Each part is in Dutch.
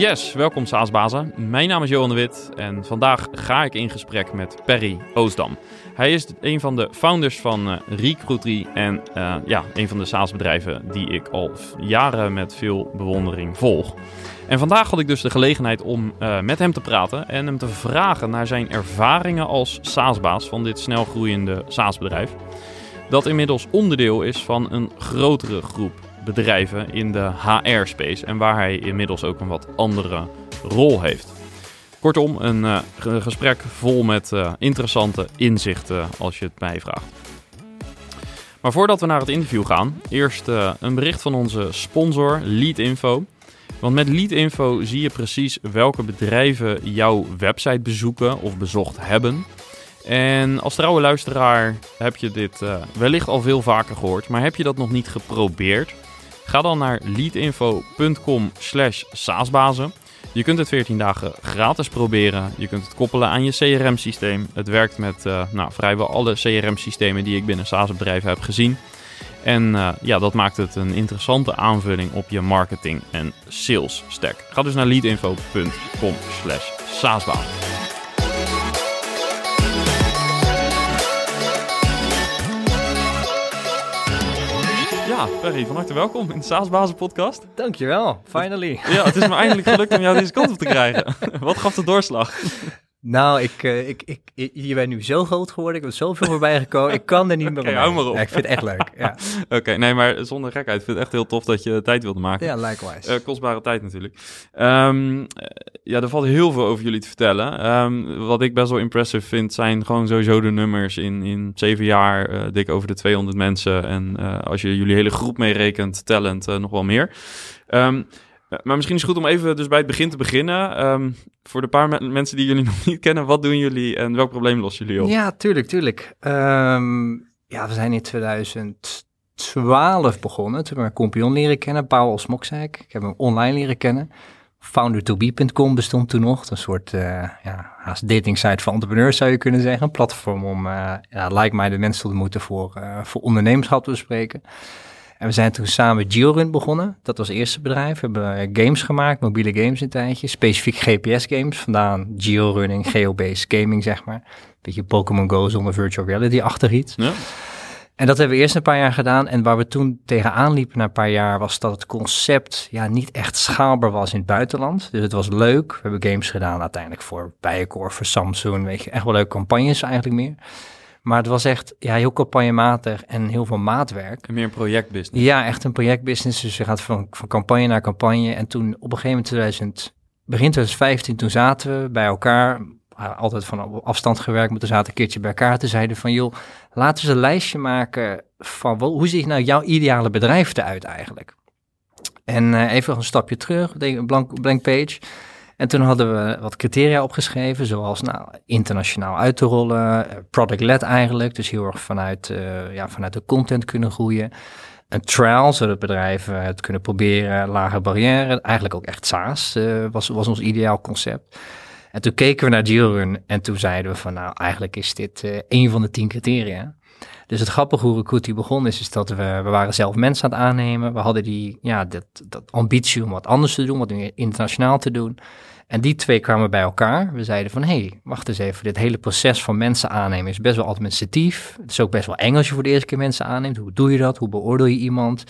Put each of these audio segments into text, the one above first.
Yes, welkom Saasbazen. Mijn naam is Johan de Wit en vandaag ga ik in gesprek met Perry Oosdam. Hij is een van de founders van uh, Recruitery en uh, ja, een van de SaaS-bedrijven die ik al jaren met veel bewondering volg. En vandaag had ik dus de gelegenheid om uh, met hem te praten en hem te vragen naar zijn ervaringen als SaaS-baas van dit snelgroeiende SaaS-bedrijf. Dat inmiddels onderdeel is van een grotere groep bedrijven in de HR-space en waar hij inmiddels ook een wat andere rol heeft. Kortom, een uh, gesprek vol met uh, interessante inzichten als je het mij vraagt. Maar voordat we naar het interview gaan, eerst uh, een bericht van onze sponsor Leadinfo. Want met Leadinfo zie je precies welke bedrijven jouw website bezoeken of bezocht hebben. En als trouwe luisteraar heb je dit wellicht al veel vaker gehoord, maar heb je dat nog niet geprobeerd? Ga dan naar leadinfo.com slash saasbazen. Je kunt het 14 dagen gratis proberen. Je kunt het koppelen aan je CRM-systeem. Het werkt met uh, nou, vrijwel alle CRM-systemen die ik binnen SaaS-bedrijven heb gezien. En uh, ja, dat maakt het een interessante aanvulling op je marketing en sales stack. Ga dus naar leadinfo.com slash saasbazen. Ja, Perry, van harte welkom in de SaaS podcast. Dankjewel, finally. Ja, het is me eindelijk gelukt om jou deze kant op te krijgen. Wat gaf de doorslag? Nou, ik, uh, ik, ik, je bent nu zo groot geworden, ik ben zoveel voorbij gekomen, ik kan er niet meer hou maar op. Ja, ik vind het echt leuk, ja. Oké, okay, nee, maar zonder gekheid, ik vind het echt heel tof dat je tijd wilde maken. Ja, likewise. Uh, kostbare tijd natuurlijk. Um, ja, er valt heel veel over jullie te vertellen. Um, wat ik best wel impressive vind, zijn gewoon sowieso de nummers in, in zeven jaar, uh, dik over de 200 mensen. En als je jullie hele groep meerekent, talent, nog wel meer. Um, maar misschien is het goed om even dus bij het begin te beginnen. Um, voor de paar me mensen die jullie nog niet kennen, wat doen jullie en welk probleem lossen jullie op? Ja, tuurlijk, tuurlijk. Um, ja, we zijn in 2012 begonnen. Toen heb ik leren kennen, Paul Osmoksijk. Ik heb hem online leren kennen. Founder2be.com bestond toen nog. Een soort uh, ja, haast dating site voor entrepreneurs zou je kunnen zeggen. Een platform om uh, ja, like-minded mensen te ontmoeten voor, uh, voor ondernemerschap te bespreken. En we zijn toen samen GeoRun begonnen. Dat was het eerste bedrijf. We hebben games gemaakt, mobiele games een tijdje. Specifiek GPS-games. Vandaan GeoRunning, geo-based gaming, zeg maar. Beetje Pokémon Go zonder virtual reality achter iets. Ja. En dat hebben we eerst een paar jaar gedaan. En waar we toen tegenaan liepen na een paar jaar... was dat het concept ja, niet echt schaalbaar was in het buitenland. Dus het was leuk. We hebben games gedaan uiteindelijk voor Bijenkorf, voor Samsung. Weet je, echt wel leuke campagnes eigenlijk meer. Maar het was echt ja, heel campagnematig en heel veel maatwerk. En meer een projectbusiness. Ja, echt een projectbusiness. Dus je gaat van, van campagne naar campagne. En toen op een gegeven moment 2000, begin 2015, toen zaten we bij elkaar. Altijd van afstand gewerkt, maar toen zaten een keertje bij elkaar. Toen zeiden van, joh, laten we een lijstje maken van hoe ziet nou jouw ideale bedrijf eruit eigenlijk? En uh, even een stapje terug, een blank, blank page. En toen hadden we wat criteria opgeschreven, zoals nou, internationaal uit te rollen, product-led eigenlijk, dus heel erg vanuit, uh, ja, vanuit de content kunnen groeien. Een trial, zodat bedrijven het kunnen proberen, lage barrière, eigenlijk ook echt SaaS, uh, was, was ons ideaal concept. En toen keken we naar Dealrun en toen zeiden we van nou, eigenlijk is dit uh, één van de tien criteria. Dus het grappige hoe Recruity begon is, is dat we, we waren zelf mensen aan het aannemen. We hadden die, ja, dat, dat ambitie om wat anders te doen, wat internationaal te doen. En die twee kwamen bij elkaar. We zeiden van, hé, hey, wacht eens even, dit hele proces van mensen aannemen is best wel administratief. Het is ook best wel eng als je voor de eerste keer mensen aanneemt. Hoe doe je dat? Hoe beoordeel je iemand?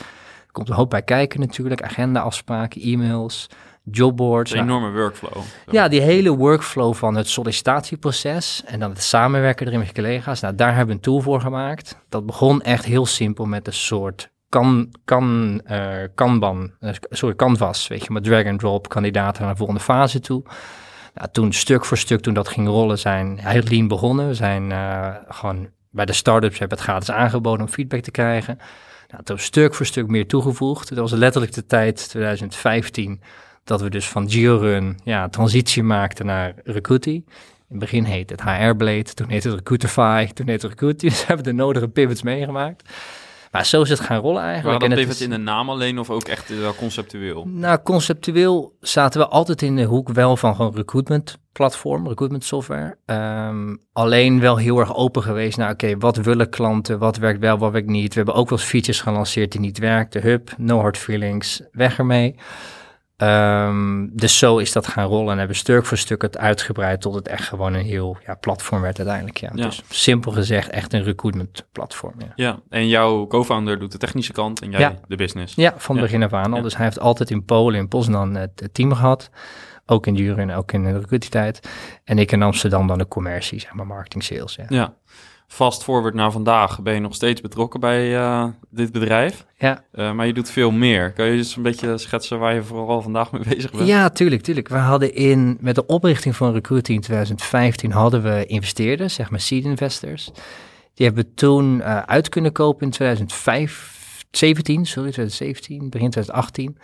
Er komt een hoop bij kijken natuurlijk, agenda-afspraken, e-mails, jobboards. Een enorme workflow. Ja, die hele workflow van het sollicitatieproces en dan het samenwerken erin met je collega's. Nou, daar hebben we een tool voor gemaakt. Dat begon echt heel simpel met een soort kan, kan, uh, Kanban, uh, sorry, Canvas, weet je, met drag and drop kandidaten naar de volgende fase toe. Nou, toen stuk voor stuk, toen dat ging rollen, zijn heel lean begonnen. We zijn uh, gewoon bij de startups hebben het gratis aangeboden om feedback te krijgen. Nou, toen stuk voor stuk meer toegevoegd. Dat was letterlijk de tijd 2015 dat we dus van GeoRun ja, transitie maakten naar Recruity. In het begin heette het HR Blade, toen heette het Recruiterify, toen heette het Recruity. Dus we hebben de nodige pivots meegemaakt. Maar zo is het gaan rollen eigenlijk. Maar dat pivot in de naam alleen of ook echt wel conceptueel? Nou, conceptueel zaten we altijd in de hoek wel van gewoon recruitment platform, recruitment software. Um, alleen wel heel erg open geweest naar, oké, wat willen klanten, wat werkt wel, wat werkt niet. We hebben ook wel eens features gelanceerd die niet werkten. Hub, no hard feelings, weg ermee. Ehm, dus zo is dat gaan rollen en hebben stuk voor stuk het uitgebreid tot het echt gewoon een heel ja, platform werd uiteindelijk. Ja. Ja. Dus simpel gezegd echt een recruitment platform. Ja, Ja, en jouw co-founder doet de technische kant en jij Ja. de business. ja van begin af aan al. Dus hij heeft altijd in Polen, in Poznan het, het team gehad. Ook in Duren en ook in de recruitietijd. En ik in Amsterdam dan de commercie, zeg maar marketing sales. Ja. Fast forward naar vandaag ben je nog steeds betrokken bij eh, dit bedrijf. Ja. Eh, maar je doet veel meer. Kan je eens een beetje schetsen waar je vooral vandaag mee bezig bent? Ja, tuurlijk, tuurlijk. We hadden in, met de oprichting van Recruiting in 2015 hadden we investeerders, zeg maar seed investors. Die hebben we toen eh, uit kunnen kopen in 2017, sorry, 2017, begin 2018.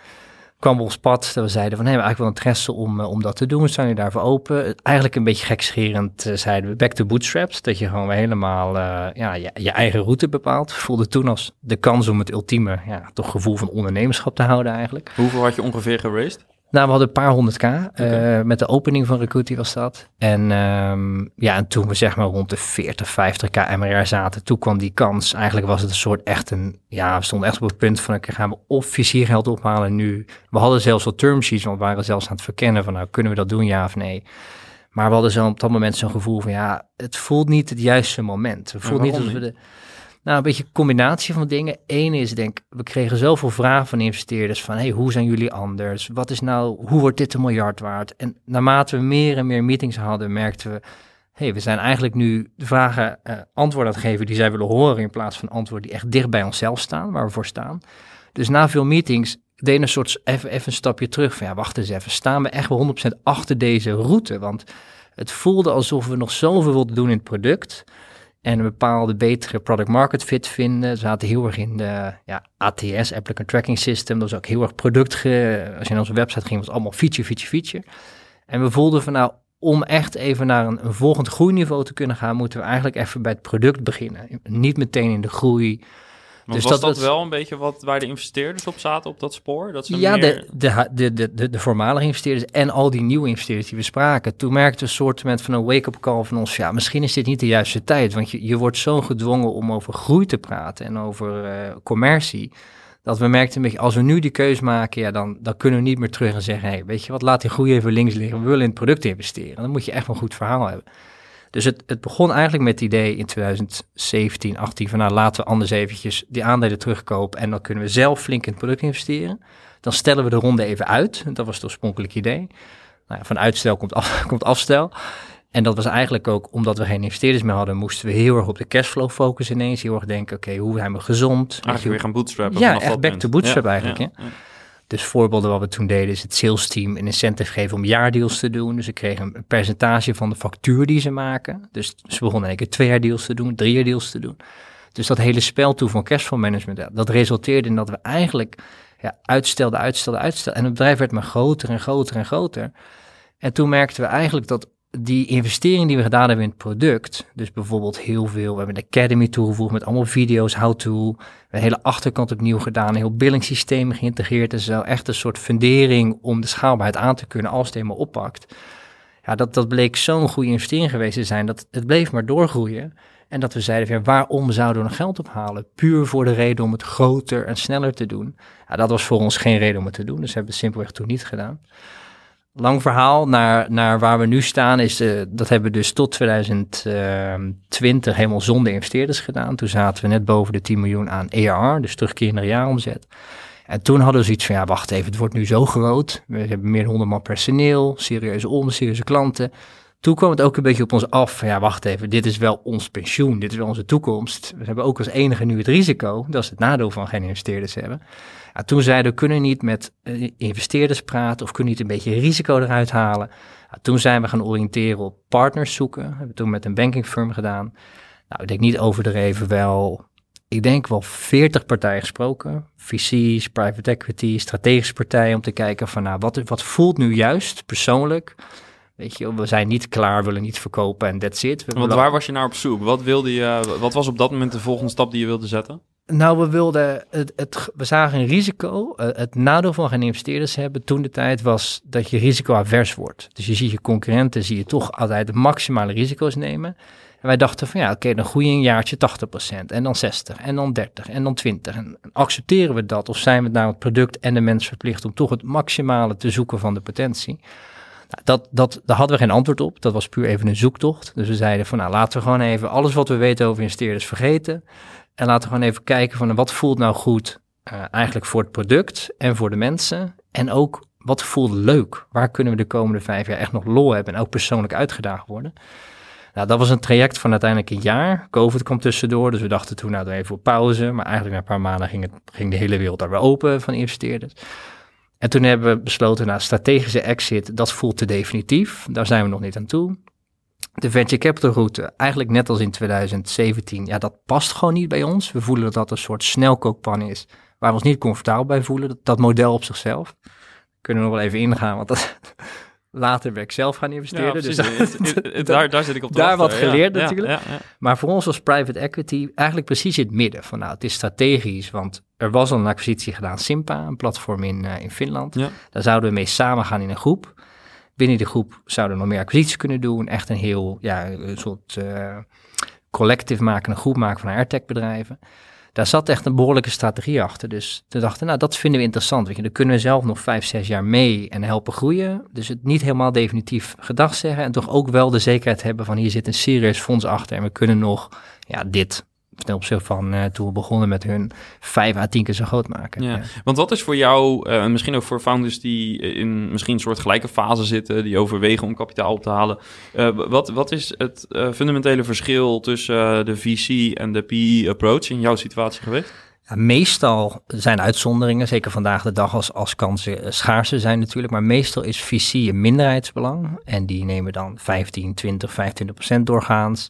Kwam ons pad dat we zeiden van, nee, we eigenlijk wel interesse om, eh, om dat te doen. Zijn jullie daarvoor open? Eigenlijk een beetje gekscherend eh, zeiden we back to bootstraps. Dat je gewoon helemaal eh, ja, je, je eigen route bepaalt. Voelde toen als de kans om het ultieme ja, toch gevoel van ondernemerschap te houden eigenlijk. Hoeveel had je ongeveer geraced? Nou, we hadden een paar honderd k. eh, met de opening van Recruity was dat. En ehm, ja, en toen we zeg maar rond de 40, 50 k MRR zaten, toen kwam die kans. Eigenlijk was het een soort echt een, ja, we stonden echt op het punt van, oké, gaan we of geld ophalen nu. We hadden zelfs al term sheets, want we waren zelfs aan het verkennen van, nou, kunnen we dat doen, ja of nee. Maar we hadden zo op dat moment zo'n gevoel van, ja, het voelt niet het juiste moment. Het voelt niet alsof we de... Nou, een beetje een combinatie van dingen. Eén is, denk we kregen zoveel vragen van investeerders van, hey, hoe zijn jullie anders? Wat is nou, hoe wordt dit een miljard waard? En naarmate we meer en meer meetings hadden, merkten we, hey, we zijn eigenlijk nu de vragen eh, antwoorden aan het geven die zij willen horen, in plaats van antwoorden die echt dicht bij onszelf staan, waar we voor staan. Dus na veel meetings deden een soort even, even een stapje terug van, ja, wacht eens even, staan we echt wel 100% achter deze route? Want het voelde alsof we nog zoveel wilden doen in het product en een bepaalde betere product market fit vinden. We zaten heel erg in de ja, ATS, Applicant Tracking System. Dat was ook heel erg product. Ge, als je naar onze website ging, was het allemaal feature, feature, feature. En we voelden van nou, om echt even naar een, een volgend groeiniveau te kunnen gaan, moeten we eigenlijk even bij het product beginnen. Niet meteen in de groei. Dus was dat dat, wel een beetje wat waar de investeerders op zaten, op dat spoor? Dat ze Ja, meer... de, de, de, de, de, voormalige investeerders en al die nieuwe investeerders die we spraken. Toen merkte we een soort van een wake-up call van ons. Ja, misschien is dit niet de juiste tijd. Want je, je wordt zo gedwongen om over groei te praten en over eh, commercie. Dat we merkten een beetje, als we nu die keus maken, ja, dan, dan kunnen we niet meer terug en zeggen, hey, weet je wat, laat die groei even links liggen. We willen in het product investeren. Dan moet je echt wel een goed verhaal hebben. Dus het, het begon eigenlijk met het idee in 2017, 18 van nou laten we anders eventjes die aandelen terugkopen en dan kunnen we zelf flink in het product investeren. Dan stellen we de ronde even uit. Dat was het oorspronkelijke idee. Nou ja, van uitstel komt, af, komt afstel. En dat was eigenlijk ook omdat we geen investeerders meer hadden, moesten we heel erg op de cashflow focussen ineens. Heel erg denken, oké, hoe zijn we gezond? Eigenlijk weer gaan bootstrappen Ja, echt back to bootstrap Ja, eigenlijk, ja, hè? Dus voorbeelden wat we toen deden is het sales team een incentive geven om jaardeals te doen. Dus ze kregen een percentage van de factuur die ze maken. Dus ze begonnen één keer twee jaar deals te doen, drie jaar deals te doen. Dus dat hele spel toe van cashflow management, dat resulteerde in dat we eigenlijk ja, uitstelden, uitstelden, uitstelden. En het bedrijf werd maar groter en groter en groter. En toen merkten we eigenlijk dat die investering die we gedaan hebben in het product, dus bijvoorbeeld heel veel, we hebben een academy toegevoegd met allemaal video's, how-to, de hele achterkant opnieuw gedaan, een heel billingssysteem geïntegreerd en zo, echt een soort fundering om de schaalbaarheid aan te kunnen als het eenmaal oppakt. Ja, dat, dat bleek zo'n goede investering geweest te zijn, dat het bleef maar doorgroeien. En dat we zeiden, van, waarom zouden we nog geld ophalen? Puur voor de reden om het groter en sneller te doen. Ja, dat was voor ons geen reden om het te doen, dus hebben we het simpelweg toen niet gedaan. Lang verhaal naar, naar waar we nu staan is, eh, dat hebben we dus tot 2020 helemaal zonder investeerders gedaan. Toen zaten we net boven de 10 miljoen aan ERR, dus terugkerende jaaromzet. En toen hadden we zoiets van, ja wacht even, het wordt nu zo groot. We hebben meer dan 100 man personeel, serieuze om, serieuze klanten. Toen kwam het ook een beetje op ons af. Ja, wacht even, dit is wel ons pensioen, dit is wel onze toekomst. We hebben ook als enige nu het risico. Dat is het nadeel van geen investeerders hebben. Ja, toen zeiden we, kunnen niet met eh, investeerders praten of kunnen niet een beetje risico eruit halen. Ja, toen zijn we gaan oriënteren op partners zoeken. Dat hebben we toen met een banking firm gedaan. Nou, ik denk niet overdreven wel, ik denk wel 40 partijen gesproken. VC's, private equity, strategische partijen om te kijken van nou, wat, wat voelt nu juist persoonlijk? Weet je, we zijn niet klaar, willen niet verkopen en that's it. We Want waar was je naar op zoek? Wat, wilde je, wat was op dat moment de volgende stap die je wilde zetten? Nou, we wilden het, het, we zagen een risico. Eh, het nadeel van geen investeerders hebben toen de tijd was dat je risicoavers wordt. Dus je ziet je concurrenten, zie je toch altijd de maximale risico's nemen. En wij dachten van ja, oké, dan groei je een jaartje 80% en dan 60 en dan 30 en dan 20. En accepteren we dat of zijn we naar het product en de mens verplicht om toch het maximale te zoeken van de potentie? Nou, dat, dat, daar hadden we geen antwoord op. Dat was puur even een zoektocht. Dus we zeiden van nou laten we gewoon even alles wat we weten over investeerders vergeten. En laten we gewoon even kijken van wat voelt nou goed uh, eigenlijk voor het product en voor de mensen. En ook wat voelt leuk? Waar kunnen we de komende vijf jaar echt nog lol hebben en ook persoonlijk uitgedaagd worden? Nou, dat was een traject van uiteindelijk een jaar. Covid kwam tussendoor, dus we dachten toen nou even op pauze. Maar eigenlijk na een paar maanden ging, het, ging de hele wereld daar weer open van investeerders. En toen hebben we besloten, nou, strategische exit, dat voelt te definitief. Daar zijn we nog niet aan toe. De venture capital route, eigenlijk net als in 2017, ja, dat past gewoon niet bij ons. We voelen dat dat een soort snelkookpan is, waar we ons niet comfortabel bij voelen. Dat, dat model op zichzelf kunnen we nog wel even ingaan, want dat, later ben ik zelf gaan investeren. dus daar, daar zit ik op Daar wat geleerd natuurlijk. maar voor ons was private equity eigenlijk precies in het midden. Van nou, het is strategisch, want er was al een acquisitie gedaan, Simpa, een platform in, uh, in Finland. Daar zouden we mee samen gaan in een groep. Binnen de groep zouden we nog meer acquisities kunnen doen. Echt een heel, ja, een soort uh, collective maken, een groep maken van airtech bedrijven daar zat echt een behoorlijke strategie achter. Dus we dachten, nou, dat vinden we interessant. Weet je, dan kunnen we zelf nog vijf, zes jaar mee en helpen groeien. Dus het niet helemaal definitief gedacht zeggen. En toch ook wel de zekerheid hebben van hier zit een serieus fonds achter. En we kunnen nog ja, dit ten opzichte van uh, toen we begonnen met hun vijf à tien keer zo groot maken. Ja. Want wat is voor jou, uh, misschien ook voor founders die in misschien een soort gelijke fase zitten, die overwegen om kapitaal op te halen, uh, wat, wat is het fundamentele verschil tussen de VC en de PE approach in jouw situatie geweest? Ja, meestal zijn uitzonderingen, zeker vandaag de dag als, als kansen schaarser zijn natuurlijk, maar meestal is VC een minderheidsbelang en die nemen dan 15, 20, 25 procent doorgaans.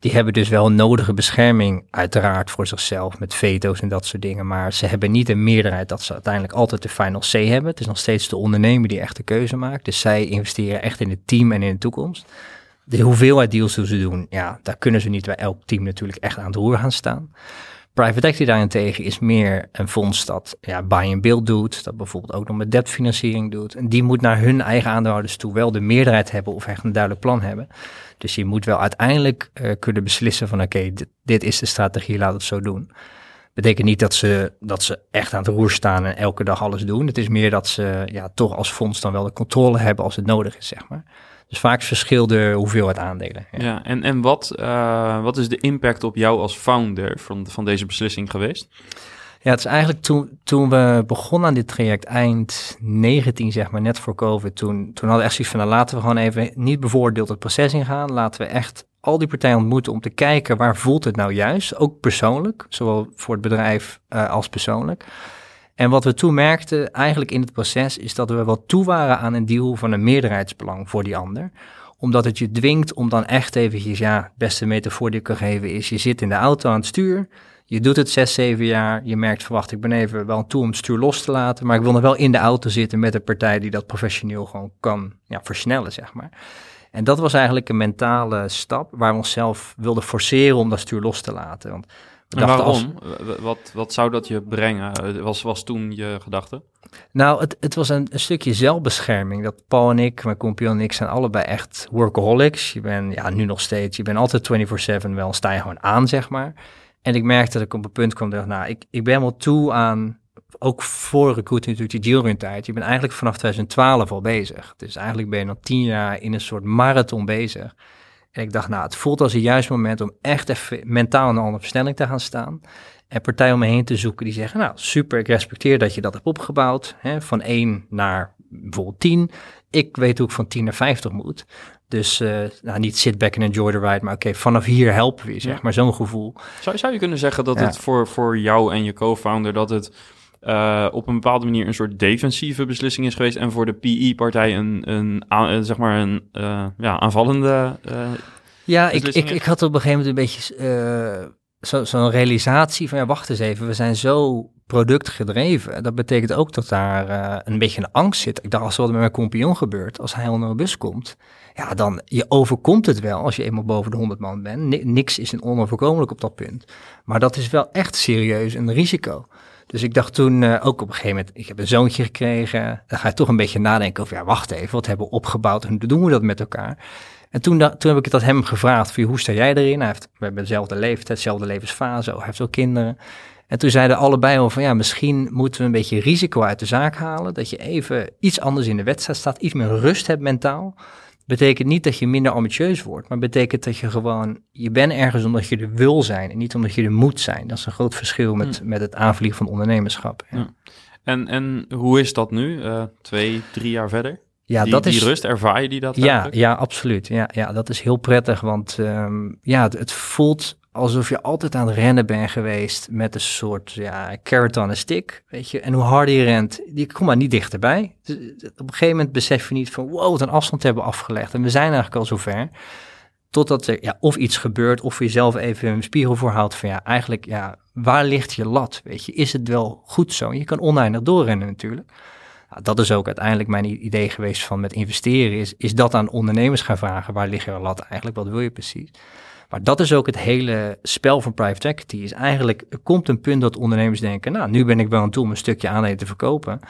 Die hebben dus wel nodige bescherming, uiteraard voor zichzelf, met veto's en dat soort dingen. Maar ze hebben niet een meerderheid dat ze uiteindelijk altijd de final C hebben. Het is nog steeds de ondernemer die echt de keuze maakt. Dus zij investeren echt in het team en in de toekomst. De hoeveelheid deals die ze doen, ja, daar kunnen ze niet bij elk team natuurlijk echt aan het roer gaan staan. Private equity daarentegen is meer een fonds dat ja, buy and build doet, dat bijvoorbeeld ook nog met debtfinanciering doet. En die moet naar hun eigen aandeelhouders toe wel de meerderheid hebben of echt een duidelijk plan hebben. Dus je moet wel uiteindelijk uh, kunnen beslissen van oké, dit, dit, is de strategie, laat het zo doen. Betekent niet dat ze, dat ze echt aan het roer staan en elke dag alles doen. Het is meer dat ze ja, toch als fonds dan wel de controle hebben als het nodig is, zeg maar. Dus vaak verschilt de hoeveelheid aandelen. Ja, ja en, en wat, uh, wat is de impact op jou als founder van, van deze beslissing geweest? Ja, het is eigenlijk toen, toen we begonnen aan dit traject, eind 19 zeg maar, net voor COVID, toen, toen hadden we echt zoiets van, nou, laten we gewoon even niet bevoordeeld het proces ingaan. Laten we echt al die partijen ontmoeten om te kijken waar voelt het nou juist, ook persoonlijk, zowel voor het bedrijf uh, als persoonlijk. En wat we toen merkten eigenlijk in het proces is dat we wel toe waren aan een deal van een meerderheidsbelang voor die ander omdat het je dwingt om dan echt eventjes, ja, het beste metafoor die ik kan geven is, je zit in de auto aan het stuur, je doet het zes, zeven jaar. Je merkt van wacht, ik ben even wel toe om het stuur los te laten. Maar ik wil nog wel in de auto zitten met een partij die dat professioneel gewoon kan ja, versnellen, zeg maar. En dat was eigenlijk een mentale stap waar we onszelf wilden forceren om dat stuur los te laten. Want en waarom? Als... Wat, wat zou dat je brengen? Was, was toen je gedachte? Nou, het, het was een, een stukje zelfbescherming. Dat Paul en ik, mijn compagnon en ik, zijn allebei echt workaholics. Je bent, ja, nu nog steeds, je bent altijd 24-7 wel, sta je gewoon aan, zeg maar. En ik merkte dat ik op een punt kwam, dacht, nou, ik, ik ben wel toe aan, ook voor recruiting natuurlijk die dealrun tijd. Je bent eigenlijk vanaf 2012 al bezig. Dus eigenlijk ben je nog tien jaar in een soort marathon bezig. En ik dacht, nou, het voelt als een juist moment om echt even mentaal een andere versnelling te gaan staan. En partijen om me heen te zoeken die zeggen, nou, super, ik respecteer dat je dat hebt opgebouwd. Hè, van 1 naar bijvoorbeeld 10. Ik weet hoe ik van 10 naar 50 moet. Dus uh, nou, niet sit back and enjoy the ride, maar oké, okay, vanaf hier helpen we je, zeg maar, zo'n gevoel. Zou, zou je kunnen zeggen dat ja. het voor, voor jou en je co-founder, dat het uh, op een bepaalde manier een soort defensieve beslissing is geweest en voor de PE-partij een, een, een, zeg maar een uh, ja, aanvallende Ja, ik, ik, ik had op een gegeven moment een beetje zo'n zo realisatie van, ja, wacht eens even, we zijn zo productgedreven. Dat betekent ook dat daar een beetje een angst zit. Ik dacht, als wat met mijn compagnon gebeurt, als hij onder een bus komt, ja, dan je overkomt het wel als je eenmaal boven de 100 man bent. niks is een onoverkomelijk op dat punt. Maar dat is wel echt serieus een risico. Dus ik dacht toen uh, ook op een gegeven moment, ik heb een zoontje gekregen. Dan ga je toch een beetje nadenken over, ja, wacht even, wat hebben we opgebouwd en hoe doen we dat met elkaar? En toen, toen heb ik het aan hem gevraagd, van, hoe sta jij erin? Hij heeft, we hebben dezelfde leeftijd, dezelfde levensfase, hij heeft ook kinderen. En toen zeiden allebei al van, ja, misschien moeten we een beetje risico uit de zaak halen. Dat je even iets anders in de wedstrijd staat, iets meer rust hebt mentaal betekent niet dat je minder ambitieus wordt, maar betekent dat je gewoon, je bent ergens omdat je er wil zijn en niet omdat je er moet zijn. Dat is een groot verschil met, met het aanvliegen van ondernemerschap. Ja. En, en hoe is dat nu, uh, twee, drie jaar verder? Ja, die, dat die is, rust, ervaar je die dat? Ja, ja absoluut. Ja, ja, dat is heel prettig, want um, ja, het, het, voelt alsof je altijd aan het rennen bent geweest met een soort ja, carrot on a stick, weet je. En hoe harder je rent, die komt maar niet dichterbij. Dus op een gegeven moment besef je niet van, wow, wat een afstand hebben afgelegd. En we zijn eigenlijk al zover. Totdat er ja, of iets gebeurt, of je jezelf even een spiegel voorhoudt van, ja, eigenlijk, ja, waar ligt je lat, weet je. Is het wel goed zo? je kan oneindig doorrennen natuurlijk. Nou, dat is ook uiteindelijk mijn idee geweest van met investeren, is, is dat aan ondernemers gaan vragen, waar ligt je lat eigenlijk, wat wil je precies? Maar dat is ook het hele spel van private equity. Is eigenlijk, er komt een punt dat ondernemers denken, nou, nu ben ik wel aan toe om een stukje aandelen te verkopen.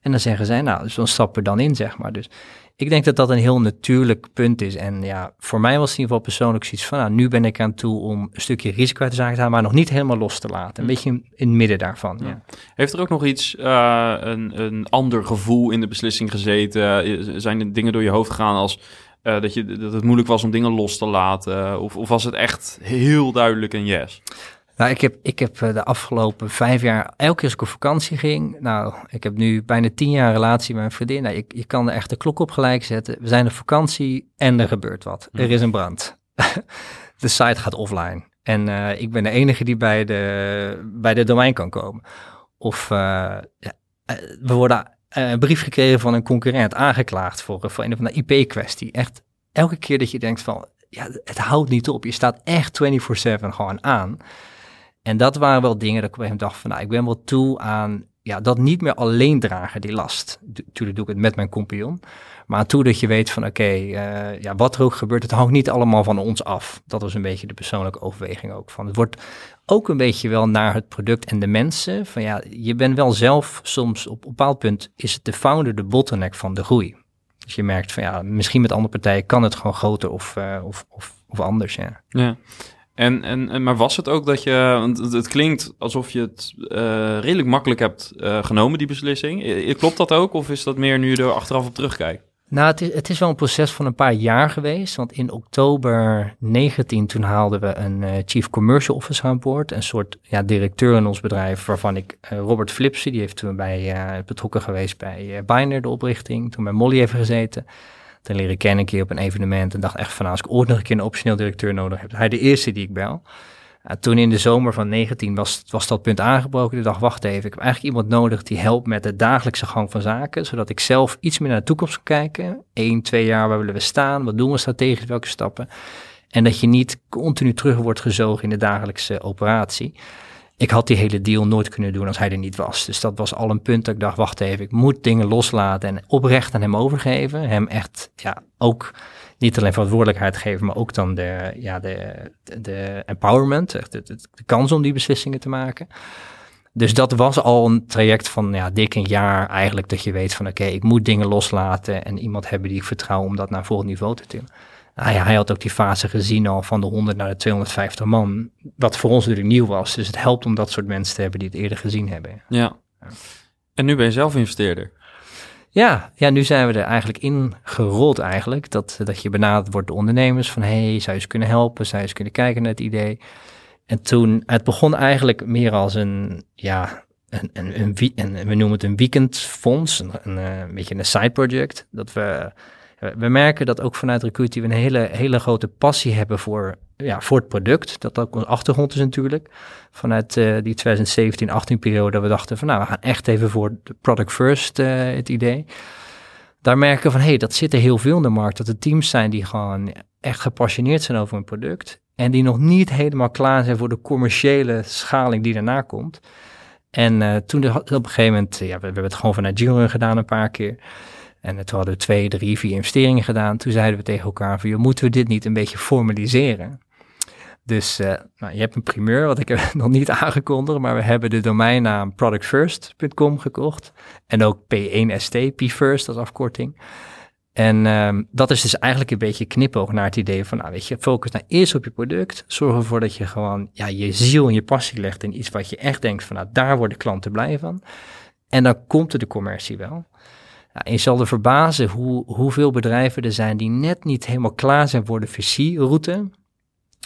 En dan zeggen zij, nou, dus dan stappen we dan in, zeg maar. Dus ik denk dat dat een heel natuurlijk punt is. En ja, voor mij was het in ieder geval persoonlijk zoiets van, nou, nu ben ik aan toe om een stukje risico uit de zaak te halen, maar nog niet helemaal los te laten. Een hm. beetje in, het midden daarvan. Ja. Heeft er ook nog iets, uh, een, een ander gevoel in de beslissing gezeten? Zijn er dingen door je hoofd gegaan als uh, dat, je, dat het moeilijk was om dingen los te laten? Of, of was het echt heel duidelijk een yes? Nou, ik heb, ik heb eh, de afgelopen vijf jaar, elke keer als ik op vakantie ging, nou, ik heb nu bijna tien jaar relatie met mijn vriendin. Nou, je, je kan er echt de klok op gelijk zetten. We zijn op vakantie en er gebeurt wat. Er mm. is een brand. de site gaat offline. En uh, ik ben de enige die bij de, bij de domein kan komen. Of uh, ja, we worden een brief gekregen van een concurrent, aangeklaagd voor, voor een of andere IP-kwestie. Echt elke keer dat je denkt van, ja, het houdt niet op. Je staat echt 24-7 gewoon aan. En dat waren wel dingen dat ik op dacht van, nou, ik ben wel toe aan ja, dat niet meer alleen dragen, die last. Natuurlijk doe ik het met mijn compagnon. Maar toe dat je weet van, oké, uh, ja, wat er ook gebeurt, het hangt niet allemaal van ons af. Dat was een beetje de persoonlijke overweging ook van. Het wordt ook een beetje wel naar het product en de mensen. Van ja, je bent wel zelf soms op een bepaald punt, is het de founder de bottleneck van de groei. Dus je merkt van ja, misschien met andere partijen kan het gewoon groter of, uh, of, of, of anders. Ja. ja. En, en, maar was het ook dat je, want het, klinkt alsof je het uh, redelijk makkelijk hebt uh, genomen, die beslissing. Klopt dat ook, of is dat meer nu je er achteraf op terugkijkt? Nou, het is, het is wel een proces van een paar jaar geweest. Want in oktober 19, toen haalden we een uh, chief commercial officer aan boord. Een soort ja, directeur in ons bedrijf, waarvan ik Robert Flipsen, die heeft toen bij, betrokken geweest bij Binder, de oprichting. Toen bij Molly heeft gezeten te leren kennen een keer op een evenement. En dacht echt van, nou, als ik ooit nog een keer een optioneel directeur nodig heb, hij de eerste die ik bel. Toen in de zomer van 19 was, was dat punt aangebroken. Ik dacht, wacht even, ik heb eigenlijk iemand nodig die helpt met de dagelijkse gang van zaken. Zodat ik zelf iets meer naar de toekomst kan kijken. Eén, twee jaar, waar willen we staan? Wat doen we strategisch? Welke stappen? En dat je niet continu terug wordt gezogen in de dagelijkse operatie ik had die hele deal nooit kunnen doen als hij er niet was. Dus dat was al een punt dat ik dacht, wacht even, ik moet dingen loslaten en oprecht aan hem overgeven. Hem echt, ja, ook niet alleen verantwoordelijkheid geven, maar ook dan de, ja, de, de, empowerment, echt de, de, kans om die beslissingen te maken. Dus dat was al een traject van ja, dik een jaar eigenlijk, dat je weet van oké, ik moet dingen loslaten en iemand hebben die ik vertrouw om dat naar een volgend niveau te tillen. Nou ja, hij had ook die fase gezien al van de 100 naar de 250 man. Wat voor ons natuurlijk nieuw was. Dus het helpt om dat soort mensen te hebben die het eerder gezien hebben. Ja. En nu ben je zelf investeerder. Ja, ja, nu zijn we er eigenlijk in gerold eigenlijk. Dat, dat je benaderd wordt door ondernemers van... hey, zou je eens kunnen helpen? Zou je eens kunnen kijken naar het idee? En toen, het begon eigenlijk meer als een, ja, een, een, een, een we noemen het een weekendfonds. Een, een, een beetje een side project. Dat we we merken dat ook vanuit Recruity we een hele, hele grote passie hebben voor, ja, voor het product. Dat ook een achtergrond is natuurlijk. Vanuit uh, die 2017-18 periode we dachten van nou, we gaan echt even voor de product first uh, het idee. Daar merken we van hé, hey, dat zit er heel veel in de markt. Dat er teams zijn die gewoon echt gepassioneerd zijn over een product. En die nog niet helemaal klaar zijn voor de commerciële schaling die daarna komt. En toen op een gegeven moment, ja, we, hebben het gewoon vanuit Jurgen gedaan een paar keer. En toen hadden we twee, drie, vier investeringen gedaan. Toen zeiden we tegen elkaar van, moeten we dit niet een beetje formaliseren? Dus uh, nou, je hebt een primeur, wat ik heb nog niet aangekondigd, maar we hebben de domeinnaam productfirst.com gekocht. En ook P1ST, P-First als afkorting. En um, dat is dus eigenlijk een beetje knipoog naar het idee van, nou weet je, focus nou eerst op je product. Zorg ervoor dat je gewoon ja, je ziel en je passie legt in iets wat je echt denkt van, nou daar worden klanten blij van. En dan komt er de commercie wel. Ja, je zal er verbazen hoe, hoeveel bedrijven er zijn die net niet helemaal klaar zijn voor de VC-route.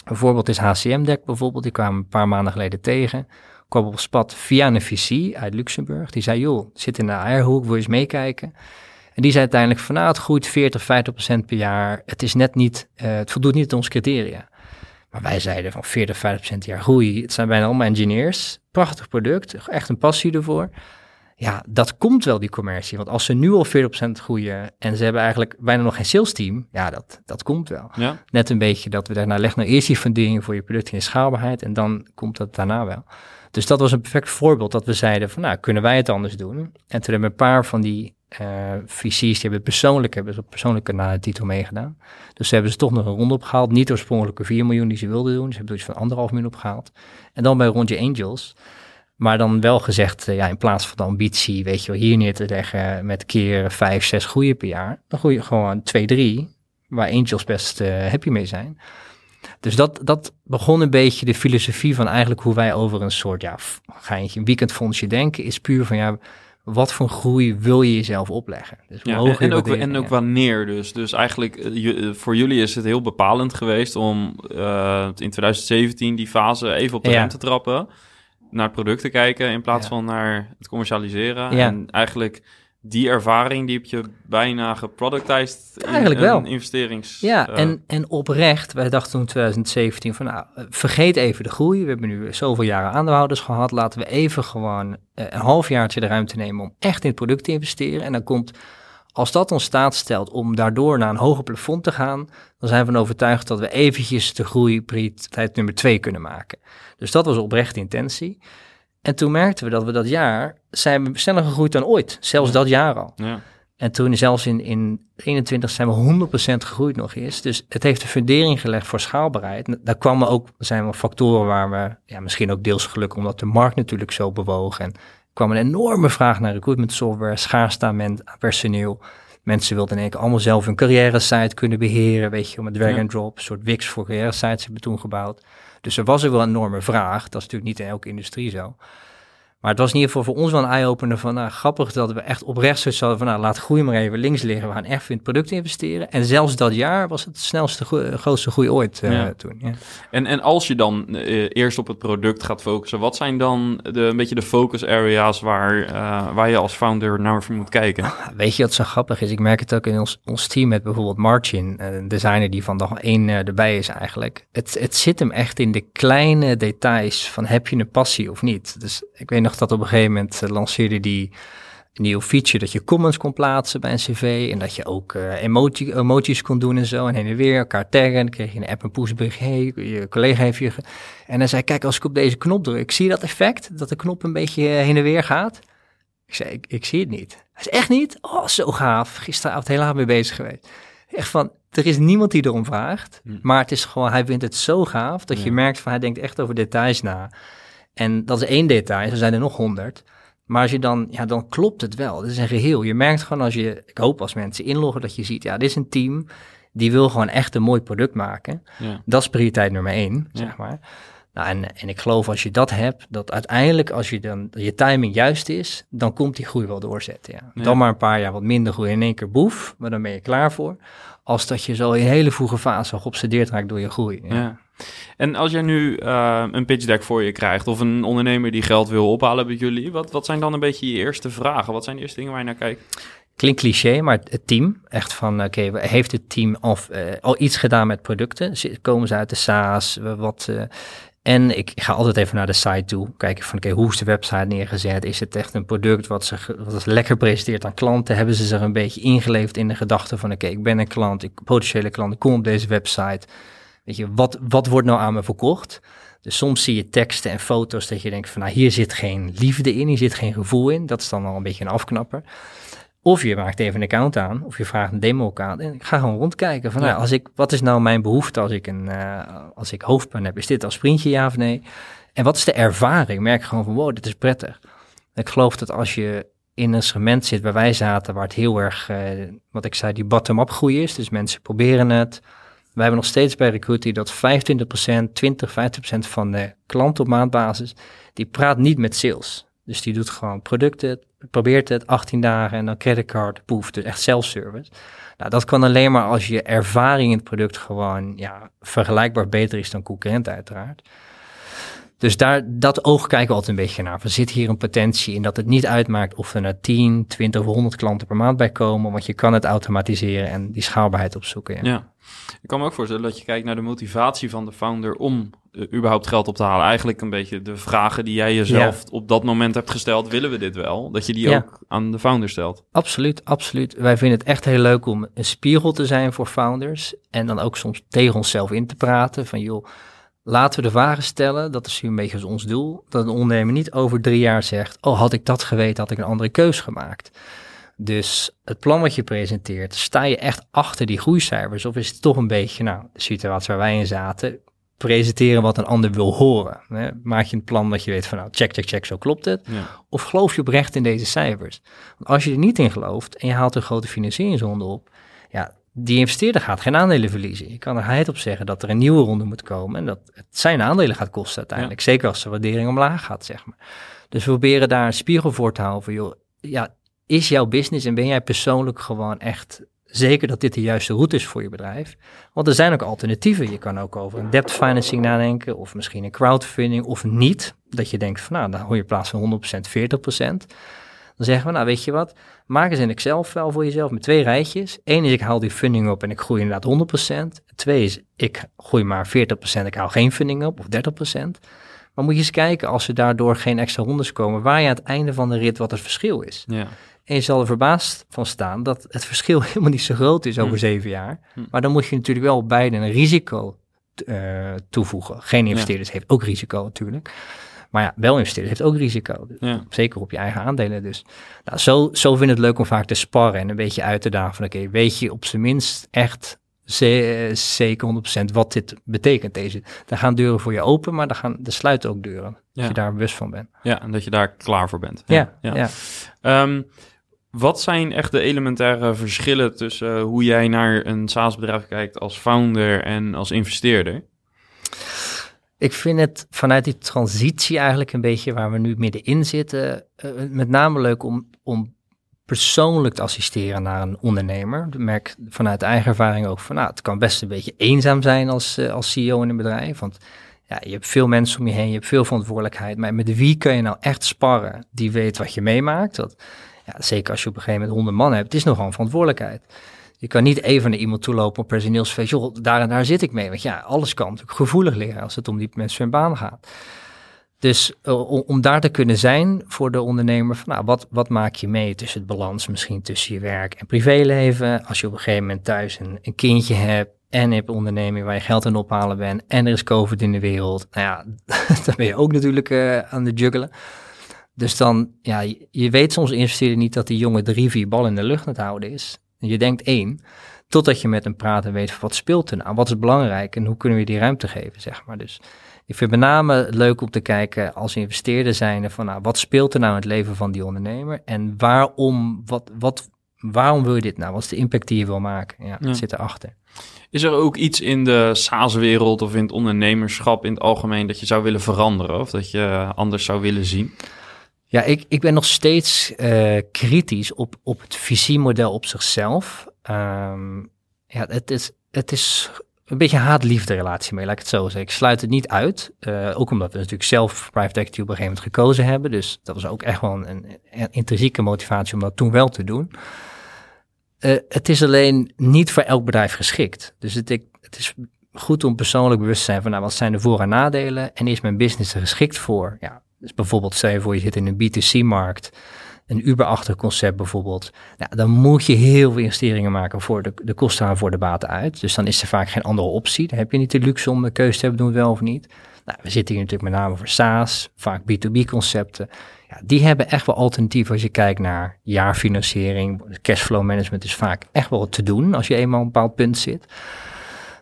Bijvoorbeeld is HCM-Deck bijvoorbeeld, die kwamen een paar maanden geleden tegen. Kwam op spad via een VC uit Luxemburg. Die zei, joh, zit in de AR-hoek, wil je eens meekijken? En die zei uiteindelijk van, nou, het groeit 40, 50 procent per jaar. Het is net niet, uh, het voldoet niet aan onze criteria. Maar wij zeiden van 40, 50 procent per jaar groei. Het zijn bijna allemaal engineers. Prachtig product, echt een passie ervoor ja, dat komt wel, die commercie. Want als ze nu al 40% groeien en ze hebben eigenlijk bijna nog geen sales team, ja, dat, dat komt wel. Ja. Net een beetje dat we daarna nou, leg nou eerst die fundering voor je product in schaalbaarheid en dan komt dat daarna wel. Dus dat was een perfect voorbeeld dat we zeiden van, nou, kunnen wij het anders doen? En toen hebben een paar van die uh, VC's, die hebben persoonlijk, hebben ze op persoonlijke na de titel meegedaan. Dus ze hebben ze toch nog een ronde opgehaald. Niet de oorspronkelijke 4 miljoen die ze wilden doen. Ze hebben dus van anderhalf miljoen opgehaald. En dan bij rondje Angels maar dan wel gezegd, eh, ja, in plaats van de ambitie, weet je wel, hier neer te leggen met keer vijf, zes groeien per jaar, dan groei je gewoon twee, drie, waar angels best uh, happy mee zijn. Dus dat, dat begon een beetje de filosofie van eigenlijk hoe wij over een soort, ja, geintje, een weekendfondsje denken, is puur van, ja, wat voor groei wil je jezelf opleggen? Dus ja, en, en, ook, en ook wanneer dus. Dus eigenlijk, uh, voor jullie is het heel bepalend geweest om uh, in 2017 die fase even op de ja. te trappen naar producten kijken in plaats van naar het commercialiseren. En eigenlijk die ervaring, die heb je bijna geproductized Eigenlijk wel. investerings... Ja, uh, en, en oprecht, wij dachten toen 2017 van nou, vergeet even de groei. We hebben nu zoveel jaren aandeelhouders gehad. Laten we even gewoon uh, een halfjaartje de ruimte nemen om echt in het product te investeren. En dan komt als dat ons staat stelt om daardoor naar een hoger plafond te gaan, dan zijn we van overtuigd dat we eventjes de groei prioriteit nummer twee kunnen maken. Dus dat was oprechte intentie. En toen merkten we dat we dat jaar zijn we sneller gegroeid dan ooit, zelfs dat jaar al. Ja. En toen zelfs in, in 21 zijn we 100% gegroeid nog eens. Dus het heeft de fundering gelegd voor schaalbaarheid. Daar kwamen ook, zijn wel factoren waar we, ja, misschien ook deels gelukkig, omdat de markt natuurlijk zo bewoog en kwam een enorme vraag naar recruitment software, schaarste aan personeel. Mensen wilden in één keer allemaal zelf hun carrière site kunnen beheren, weet je, met drag and drop, een soort Wix voor carrière sites hebben toen gebouwd. Dus er was er wel een enorme vraag. Dat is natuurlijk niet in elke industrie zo. Maar het was in ieder geval voor ons wel een eye-opener van, nou, grappig dat we echt oprecht zoiets hadden van, nou, laat groei maar even links liggen. We gaan echt in het product investeren. En zelfs dat jaar was het de snelste, grootste groei ooit uh, toen. Ja. En, en als je dan uh, eerst op het product gaat focussen, wat zijn dan de, een beetje de focus areas waar, uh, waar je als founder naar moet kijken? Ah, weet je wat zo grappig is? Ik merk het ook in ons, ons team met bijvoorbeeld Martin, een designer die van dag één erbij is eigenlijk. Het, het zit hem echt in de kleine details van heb je een passie of niet. Dus ik weet nog dat op een gegeven moment uh, lanceerde die een nieuw feature dat je comments kon plaatsen bij een cv en dat je ook uh, emoji, emojis kon doen en zo en heen en weer elkaar taggen. Dan kreeg je een app een pushbericht, hey, je collega heeft je... En dan zei kijk, als ik op deze knop druk, zie je dat effect? Dat de knop een beetje eh, heen en weer gaat? Ik zei, ik, ik zie het niet. Hij is echt niet? Oh, zo gaaf. Gisteravond heel laat mee bezig geweest. Echt van, er is niemand die erom vraagt, hm. maar het is gewoon, hij vindt het zo gaaf dat je merkt van, hij denkt echt over details na. En dat is één detail, er zijn er nog honderd. Maar als je dan, ja, dan klopt het wel. Het is een geheel. Je merkt gewoon als je, ik hoop als mensen inloggen, dat je ziet, ja, dit is een team die wil gewoon echt een mooi product maken. Ja. Dat is prioriteit nummer één, zeg maar. Nou, en, en ik geloof als je dat hebt, dat uiteindelijk als je dan je timing juist is, dan komt die groei wel doorzetten. Ja. Dan maar een paar jaar wat minder groei in één keer boef, maar dan ben je klaar voor. Als dat je zo in een hele vroege fase geobsedeerd raakt door je groei. Ja. En als jij nu uh, een pitch deck voor je krijgt of een ondernemer die geld wil ophalen bij jullie, wat, wat zijn dan een beetje je eerste vragen? Wat zijn de eerste dingen waar je naar kijkt? Klinkt cliché, maar het team, echt van, oké, heeft het team of, uh, al iets gedaan met producten? Komen ze uit de SaaS? Wat, uh, en ik ga altijd even naar de site toe, kijken van, oké, hoe is de website neergezet? Is het echt een product wat ze wat lekker presenteert aan klanten? Hebben ze zich een beetje ingeleefd in de gedachte van, oké, ik ben een klant, ik potentiële klant, ik kom op deze website Weet je, wat, wat wordt nou aan me verkocht? Dus soms zie je teksten en foto's dat je denkt van, nou hier zit geen liefde in, hier zit geen gevoel in. Dat is dan al een beetje een afknapper. Of je maakt even een account aan, of je vraagt een demo-account. En ik ga gewoon rondkijken van, Ja. nou, als ik, wat is nou mijn behoefte als ik, een, eh, als ik hoofdpijn heb? Is dit als sprintje, ja of nee? En wat is de ervaring? Merk gewoon van, wow, dit is prettig. Ik geloof dat als je in een segment zit waar wij zaten, waar het heel erg, eh, wat ik zei, die bottom-up groei is. Dus mensen proberen het. Wij hebben nog steeds bij Recruity dat 25%, 20, 50% van de klanten op maandbasis, die praat niet met sales. Dus die doet gewoon producten, probeert het 18 dagen en dan creditcard, poef, dus echt self-service. Nou, dat kan alleen maar als je ervaring in het product gewoon ja, vergelijkbaar beter is dan concurrent uiteraard. Dus daar, dat oog kijken we altijd een beetje naar. Van zit hier een potentie in dat het niet uitmaakt of er naar 10, 20 of 100 klanten per maand bij komen, want je kan het automatiseren en die schaalbaarheid opzoeken. Ja. Ja. Ik kan me ook voorstellen dat je kijkt naar de motivatie van de founder om überhaupt geld op te halen. Eigenlijk een beetje de vragen die jij jezelf op dat moment hebt gesteld. Willen we dit wel? Dat je die Ja. ook aan de founder stelt. Absoluut, absoluut. Wij vinden het echt heel leuk om een spiegel te zijn voor founders. En dan ook soms tegen onszelf in te praten. Van joh, laten we de vragen stellen. Dat is een beetje ons doel. Dat een ondernemer niet over drie jaar zegt. Oh, had ik dat geweten, had ik een andere keus gemaakt. Dus het plan wat je presenteert, sta je echt achter die groeicijfers? Of is het toch een beetje, nou, de situatie waar wij in zaten, presenteren wat een ander wil horen? Hè? Maak je een plan dat je weet van, nou, check, check, check, zo klopt het. Ja. Of geloof je oprecht in deze cijfers? Want als je er niet in gelooft en je haalt een grote financieringsronde op, ja, die investeerder gaat geen aandelen verliezen. Je kan er heid op zeggen dat er een nieuwe ronde moet komen en dat het zijn aandelen gaat kosten uiteindelijk. Zeker als de waardering omlaag gaat, zeg maar. Dus we proberen daar een spiegel voor te houden van, joh, ja, is jouw business en ben jij persoonlijk gewoon echt zeker dat dit de juiste route is voor je bedrijf? Want er zijn ook alternatieven. Je kan ook over een debt financing nadenken of misschien een crowdfunding of niet. Dat je denkt van nou, dan hoor je in plaats van 100% 40%. Dan zeggen we, nou weet je wat, maak eens een Excel-file voor jezelf met twee rijtjes. Eén is ik haal die funding op en ik groei inderdaad 100%. Twee is ik groei maar 40%, ik haal geen funding op of 30%. Maar moet je eens kijken als er daardoor geen extra rondes komen, waar je aan het einde van de rit wat het verschil is. Ja. En je zal er verbaasd van staan dat het verschil helemaal niet zo groot is over Hm. zeven jaar. Hm. Maar dan moet je natuurlijk wel beide een risico eh, toevoegen. Geen investeerders heeft ook risico natuurlijk. Maar ja, wel investeerders heeft ook risico. Dus Ja. Zeker op je eigen aandelen dus. Nou, zo, zo vind ik het leuk om vaak te sparren en een beetje uit te dagen van oké, weet je op zijn minst echt ze- zeker 100% wat dit betekent. Deze, daar gaan deuren voor je open, maar daar, gaan, er sluiten ook deuren. Als Ja. je daar bewust van bent. ja, en dat je daar klaar voor bent. Ja, ja. Ehm, wat zijn echt de elementaire verschillen tussen eh, hoe jij naar een SaaS-bedrijf kijkt als founder en als investeerder? Ik vind het vanuit die transitie eigenlijk een beetje waar we nu middenin zitten, eh, met name leuk om, om persoonlijk te assisteren naar een ondernemer. Ik merk vanuit eigen ervaring ook van, nou, het kan best een beetje eenzaam zijn als, eh, als CEO in een bedrijf, want ja, je hebt veel mensen om je heen, je hebt veel verantwoordelijkheid, maar met wie kun je nou echt sparren die weet wat je meemaakt? Dat, ja, zeker als je op een gegeven moment honderd man hebt, het is nogal een verantwoordelijkheid. Je kan niet even naar iemand toe lopen op personeelsfeest. Joh, daar en daar zit ik mee. Want ja, alles kan natuurlijk gevoelig liggen als het om die mensen hun baan gaat. Dus eh, om, daar te kunnen zijn voor de ondernemer, van, nou, wat, wat maak je mee tussen het balans misschien tussen je werk en privéleven? Als je op een gegeven moment thuis een, een kindje hebt en je een onderneming waar je geld aan ophalen bent en er is COVID in de wereld, nou ja, dan ben je ook natuurlijk eh, aan de juggelen. Dus dan, ja, je, je weet soms investeerder niet dat die jongen drie, vier ballen in de lucht aan het houden is. Je denkt één, totdat je met hem praat en weet van wat speelt er nou, wat is belangrijk en hoe kunnen we die ruimte geven, zeg maar. Dus ik vind met name leuk om te kijken als investeerder zijnde van nou, wat speelt er nou in het leven van die ondernemer en waarom, wat, wat, waarom wil je dit nou? Wat is de impact die je wil maken? Ja, Ja. dat zit erachter. Is er ook iets in de SaaS-wereld of in het ondernemerschap in het algemeen dat je zou willen veranderen of dat je anders zou willen zien? Ja, ik, ik ben nog steeds eh, kritisch op, op het visiemodel op zichzelf. Ehm, ja, het is, het is een beetje haat-liefde relatie mee, laat ik het zo zeggen. Ik sluit het niet uit, eh, ook omdat we natuurlijk zelf private equity op een gegeven moment gekozen hebben. Dus dat was ook echt wel een, een intrinsieke motivatie om dat toen wel te doen. Eh, het is alleen niet voor elk bedrijf geschikt. Dus het, ik, het is goed om persoonlijk bewust te zijn van nou, wat zijn de voor- en nadelen en is mijn business er geschikt voor? Ja, dus bijvoorbeeld stel je voor je zit in een B2C-markt, een Uber-achtig concept bijvoorbeeld. Ja, dan moet je heel veel investeringen maken voor de, de kosten halen voor de baten uit. Dus dan is er vaak geen andere optie. Dan heb je niet de luxe om de keuze te hebben, doen we wel of niet. Nou, we zitten hier natuurlijk met name voor SaaS, vaak B2B-concepten. Ja, die hebben echt wel alternatieven als je kijkt naar jaarfinanciering. Cashflow management is vaak echt wel te doen als je eenmaal op een bepaald punt zit.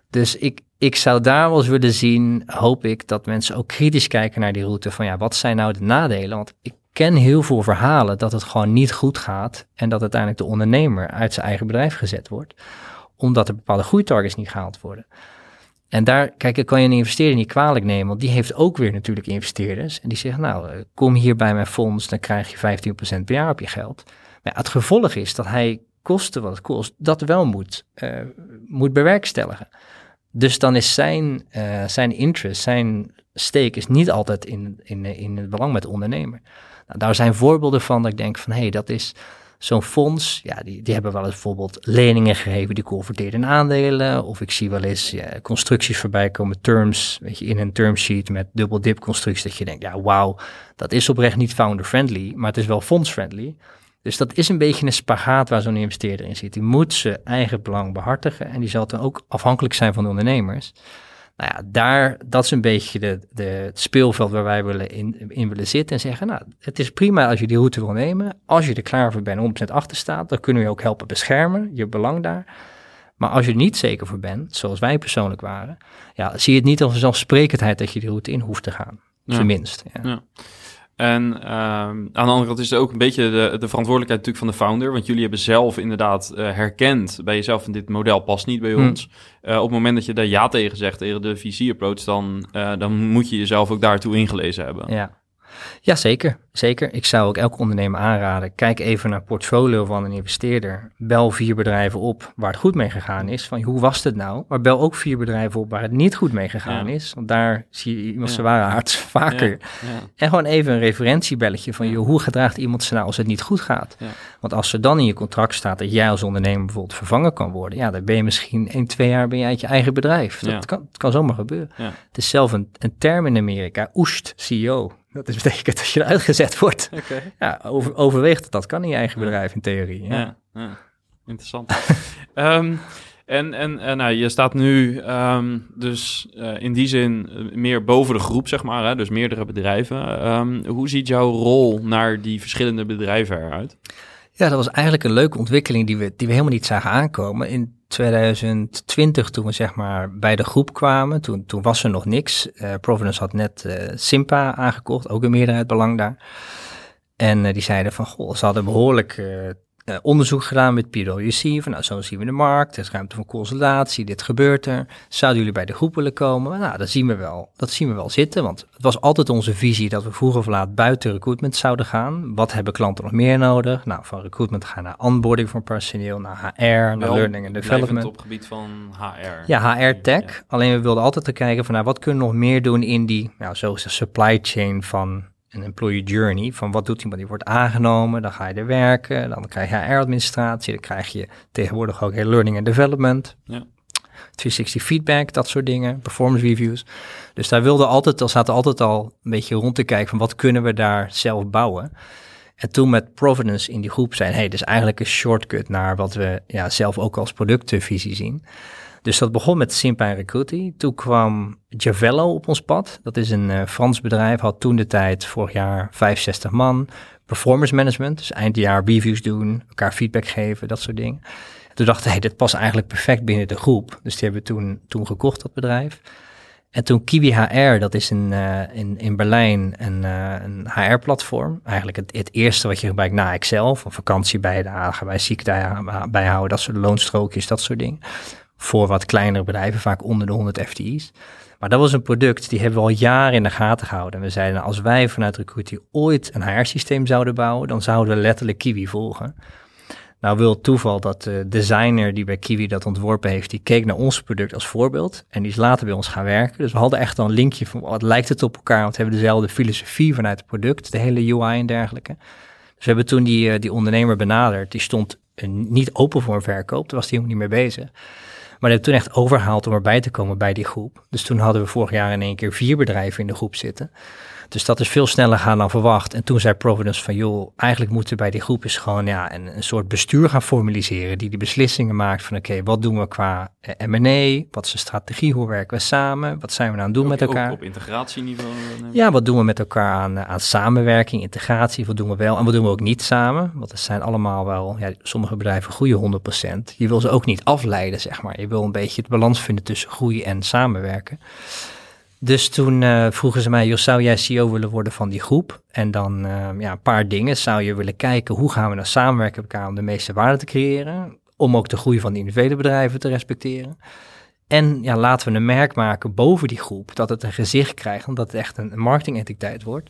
Dus ik, ik zou daar wel eens willen zien, hoop ik, dat mensen ook kritisch kijken naar die route. Van ja, wat zijn nou de nadelen? Want ik ken heel veel verhalen dat het gewoon niet goed gaat en dat uiteindelijk de ondernemer uit zijn eigen bedrijf gezet wordt, omdat er bepaalde groeitargets niet gehaald worden. En daar, kijk, kan je een investeerder niet kwalijk nemen, want die heeft ook weer natuurlijk investeerders. En die zeggen, nou, eh, kom hier bij mijn fonds, dan krijg je 15% per jaar op je geld. Maar het gevolg is dat hij kosten wat het kost, dat wel moet, uh, moet bewerkstelligen. Dus dan is zijn, uh, zijn interest, zijn stake is niet altijd in, in, in het belang met de ondernemer. Nou, daar zijn voorbeelden van dat ik denk van, hé, hey, dat is zo'n fonds, ja, die, die hebben wel eens bijvoorbeeld leningen gegeven die converteerden in aandelen. Of ik zie wel eens constructies voorbij komen, terms, weet je, in een term sheet met dubbel dip constructies. Dat je denkt, ja, wauw, dat is oprecht niet founder friendly, maar het is wel fonds friendly. Dus dat is een beetje een spagaat waar zo'n investeerder in zit. Die moet zijn eigen belang behartigen en die zal dan ook afhankelijk zijn van de ondernemers. Nou ja, daar, dat is een beetje de, de, het speelveld waar wij willen in, in willen zitten en zeggen, nou, het is prima als je die route wil nemen. Als je er klaar voor bent, 100% achter staat, dan kunnen we je ook helpen beschermen, je belang daar. Maar als je er niet zeker voor bent, zoals wij persoonlijk waren, ja, zie je het niet als een zelfsprekendheid dat je die route in hoeft te gaan. Tenminste. Ja. ja. En uh, aan de andere kant is het ook een beetje de, de verantwoordelijkheid natuurlijk van de founder. Want jullie hebben zelf inderdaad uh, herkend bij jezelf dit model past niet bij hmm. ons. Uh, op het moment dat je daar ja tegen zegt, tegen de VC-approach, dan, uh, dan moet je jezelf ook daartoe ingelezen hebben. Ja. Ja, zeker. Zeker. Ik zou ook elke ondernemer aanraden. Kijk even naar het portfolio van een investeerder. Bel vier bedrijven op waar het goed mee gegaan is. Van hoe was het nou? Maar bel ook vier bedrijven op waar het niet goed mee gegaan is. Want daar zie je iemand ja. zijn ware hart vaker. En gewoon even een referentiebelletje van joh, hoe gedraagt iemand zich nou als het niet goed gaat? Want als er dan in je contract staat dat jij als ondernemer bijvoorbeeld vervangen kan worden. Ja, dan ben je misschien één, twee jaar ben je uit je eigen bedrijf. Dat kan, kan zomaar gebeuren. Het is zelf een, een term in Amerika. Oest, CEO. Dat is betekent dat je eruit gezet wordt. Okay. Ja, over, overweeg dat dat kan in je eigen bedrijf in theorie. Ja, ja, interessant. um, en en, en nou, je staat nu um, dus uh, in die zin uh, meer boven de groep, zeg maar. Hè? Dus meerdere bedrijven. Um, hoe ziet jouw rol naar die verschillende bedrijven eruit? Ja, dat was eigenlijk een leuke ontwikkeling die we, die we helemaal niet zagen aankomen. In 2020, toen we zeg maar bij de groep kwamen, toen, toen was er nog niks. Uh, Providence had net uh, Simpa aangekocht, ook een meerderheid belang daar. En uh, die zeiden van, goh, ze hadden behoorlijk uh, onderzoek gedaan met PwC. Van nou, zo zien we de markt, er is ruimte voor consolidatie, dit gebeurt er. Zouden jullie bij de groep willen komen? Nou, dat zien we wel. Dat zien we wel zitten, want het was altijd onze visie dat we vroeg of laat buiten recruitment zouden gaan. Wat hebben klanten nog meer nodig? Nou, van recruitment gaan naar onboarding van personeel, naar HR, naar learning and development. op gebied van HR. Ja, HR tech. Alleen we wilden altijd te kijken van nou, wat kunnen we nog meer doen in die, nou, zo is de supply chain van een employee journey. Van wat doet iemand die wordt aangenomen, dan ga je er werken, dan krijg je HR-administratie, dan krijg je tegenwoordig ook heel learning and development. Ja. 360 feedback, dat soort dingen, performance reviews. Dus daar wilde altijd, al zaten altijd al een beetje rond te kijken van wat kunnen we daar zelf bouwen. En toen met Providence in die groep zijn, hey, dit is eigenlijk een shortcut naar wat we ja, zelf ook als productvisie zien. Dus dat begon met Simpa Recruity. Toen kwam Javello op ons pad. Dat is een uh, Frans bedrijf, had toen de tijd, vorig jaar, 65 man. Performance management, dus eindjaar reviews doen, elkaar feedback geven, dat soort dingen. En toen dachten we, hey, dit past eigenlijk perfect binnen de groep. Dus die hebben toen, toen gekocht, dat bedrijf. En toen Kiwi HR, dat is in, uh, in, in Berlijn een, uh, een HR-platform. Eigenlijk het, het, eerste wat je gebruikt na Excel, van vakantie bijdragen, bij ziekte bijhouden, dat soort loonstrookjes, dat soort dingen voor wat kleinere bedrijven, vaak onder de 100 FTE's. Maar dat was een product, die hebben we al jaren in de gaten gehouden. En we zeiden, als wij vanuit Recruity ooit een HR-systeem zouden bouwen, dan zouden we letterlijk Kiwi volgen. Nou wil toeval dat de designer die bij Kiwi dat ontworpen heeft, die keek naar ons product als voorbeeld. En die is later bij ons gaan werken. Dus we hadden echt al een linkje van wat lijkt het op elkaar, want we hebben dezelfde filosofie vanuit het product, de hele UI en dergelijke. Dus we hebben toen die, eh, die ondernemer benaderd. Die stond niet open voor een verkoop, daar was hij helemaal niet mee bezig. Maar dat hebben toen echt overhaald om erbij te komen bij die groep. Dus toen hadden we vorig jaar in één keer vier bedrijven in de groep zitten. Dus dat is veel sneller gaan dan verwacht. En toen zei Providence van, joh, eigenlijk moeten bij die groep is gewoon ja, een, een soort bestuur gaan formaliseren die de beslissingen maakt van, oké, wat doen we qua eh, M&A? Wat is de strategie? Hoe werken we samen? Wat zijn we aan het doen Ook- met elkaar? Ook op integratieniveau. eh, Ja, wat doen we met elkaar aan, eh, aan samenwerking, integratie? Wat doen we wel en wat doen we ook niet samen? Want het zijn allemaal wel, ja, sommige bedrijven groeien 100%. Je wil ze ook niet afleiden, zeg maar. Je wil een beetje het balans vinden tussen groei en samenwerken. Dus toen eh, vroegen ze mij, joh, zou jij CEO willen worden van die groep? En dan eh, ja, een paar dingen. Zou je willen kijken, hoe gaan we nou samenwerken met elkaar om de meeste waarde te creëren? Om ook de groei van de individuele bedrijven te respecteren. En ja, laten we een merk maken boven die groep, dat het een gezicht krijgt, omdat het echt een, marketingentiteit wordt.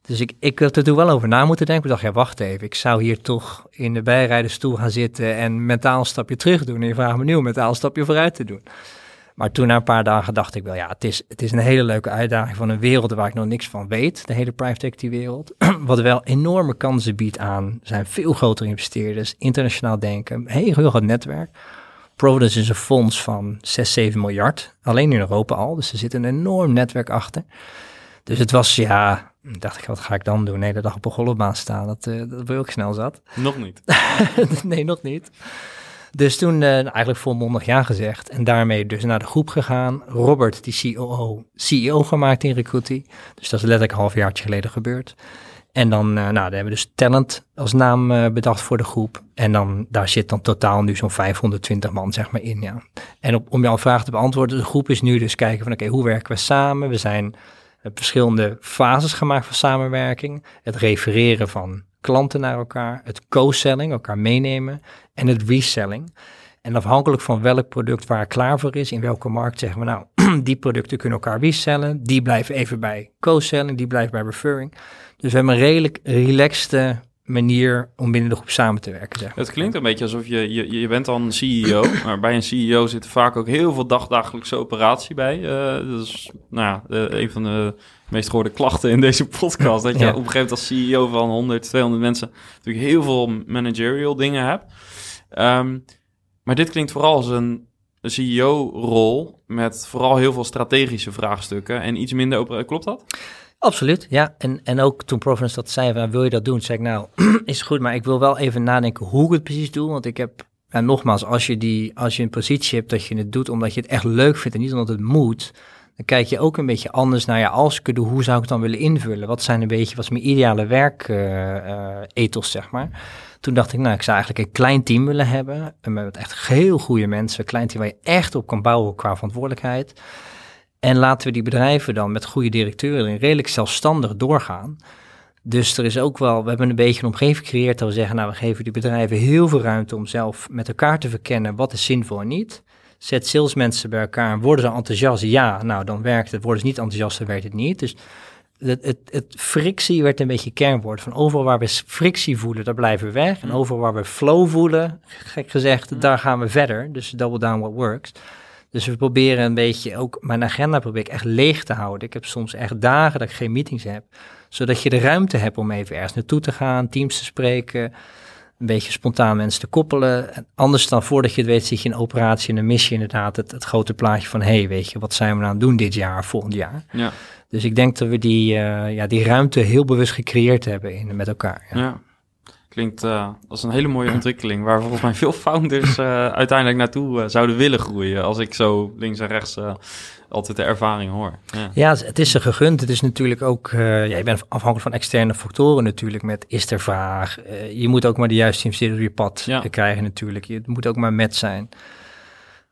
Dus ik, ik had er toen wel over na moeten denken. Ik dacht, ja, wacht even, ik zou hier toch in de bijrijdenstoel gaan zitten en mentaal een stapje terug doen. En je vraagt me nu om mentaal een stapje vooruit te doen. Maar toen na een paar dagen dacht ik wel, ja, het is, het is een hele leuke uitdaging van een wereld waar ik nog niks van weet. De hele private equity wereld. Wat wel enorme kansen biedt aan, zijn veel grotere investeerders, internationaal denken, een heel, heel groot netwerk. Providence is een fonds van 6, 7 miljard. Alleen in Europa al. Dus er zit een enorm netwerk achter. Dus het was, ja, dacht ik, wat ga ik dan doen? Nee, de dag op een golfbaan staan, dat, eh, dat wil ik snel zat. Nog niet. nee, nog niet. Dus toen eh, eigenlijk volmondig ja gezegd. En daarmee dus naar de groep gegaan. Robert, die COO, CEO gemaakt in Recruity. Dus dat is letterlijk een halfjaartje geleden gebeurd. En dan, eh, nou, daar hebben we dus Talent als naam eh, bedacht voor de groep. En dan, daar zit dan totaal nu zo'n 520 man, zeg maar, in, ja. En op, om jouw vraag te beantwoorden, de groep is nu dus kijken van, oké, hoe werken we samen? We zijn verschillende fases gemaakt van samenwerking. Het refereren van klanten naar elkaar, het co-selling, elkaar meenemen en het reselling. En afhankelijk van welk product waar klaar voor is, in welke markt zeggen we nou, die producten kunnen elkaar resellen, die blijven even bij co-selling, die blijven bij referring. Dus we hebben een redelijk relaxte manier om binnen de groep samen te werken. Zeg maar. Het klinkt een beetje alsof je, je, je bent dan CEO, maar bij een CEO zit er vaak ook heel veel dagdagelijkse operatie bij. Eh, dat is nou ja, eh, een van de meest gehoorde klachten in deze podcast. Dat je Ja. op een gegeven moment als CEO van 100, 200 mensen natuurlijk heel veel managerial dingen hebt. Ehm, maar dit klinkt vooral als een CEO-rol met vooral heel veel strategische vraagstukken en iets minder Klopt dat? Absoluut, ja. En, en ook toen Providence dat zei, van, wil je dat doen? Zei ik, nou, is goed, maar ik wil wel even nadenken hoe ik het precies doe. Want ik heb, en nogmaals, als je, die, als je een positie hebt dat je het doet omdat je het echt leuk vindt en niet omdat het moet, dan kijk je ook een beetje anders naar, ja, als ik het doe, hoe zou ik het dan willen invullen? Wat zijn een beetje, wat is mijn ideale werk eh, eh, zeg maar. Toen dacht ik, nou, ik zou eigenlijk een klein team willen hebben, en met echt heel goede mensen, een klein team waar je echt op kan bouwen qua verantwoordelijkheid. En laten we die bedrijven dan met goede directeuren redelijk zelfstandig doorgaan. Dus er is ook wel, we hebben een beetje een omgeving gecreëerd dat we zeggen, nou we geven die bedrijven heel veel ruimte om zelf met elkaar te verkennen wat is zinvol en niet. Zet salesmensen bij elkaar en worden ze enthousiast? Ja, nou dan werkt het. Worden ze niet enthousiast, dan werkt het niet. Dus het, het, het frictie werd een beetje kernwoord. Van overal waar we frictie voelen, daar blijven we weg. En overal waar we flow voelen, gek gezegd, daar gaan we verder. Dus double down what works. Dus we proberen een beetje ook, mijn agenda probeer ik echt leeg te houden. Ik heb soms echt dagen dat ik geen meetings heb. Zodat je de ruimte hebt om even ergens naartoe te gaan, teams te spreken. Een beetje spontaan mensen te koppelen. En anders dan voordat je het weet zit je in een operatie en dan mis je inderdaad het, het grote plaatje van... hé, hey, weet je, wat zijn we nou aan het doen dit jaar, volgend jaar? Ja. Dus ik denk dat we die, uh, ja, die ruimte heel bewust gecreëerd hebben in, met elkaar. Ja. ja. Klinkt uh, als een hele mooie ontwikkeling waar volgens mij veel founders uh, uiteindelijk naartoe uh, zouden willen groeien. Als ik zo links en rechts altijd de ervaring hoor. Ja. ja, het is ze gegund. Het is natuurlijk ook, ja, je bent afhankelijk van externe factoren natuurlijk met is er vraag. je moet ook maar de juiste investeerder op je pad ja. krijgen natuurlijk. Je moet ook maar met zijn.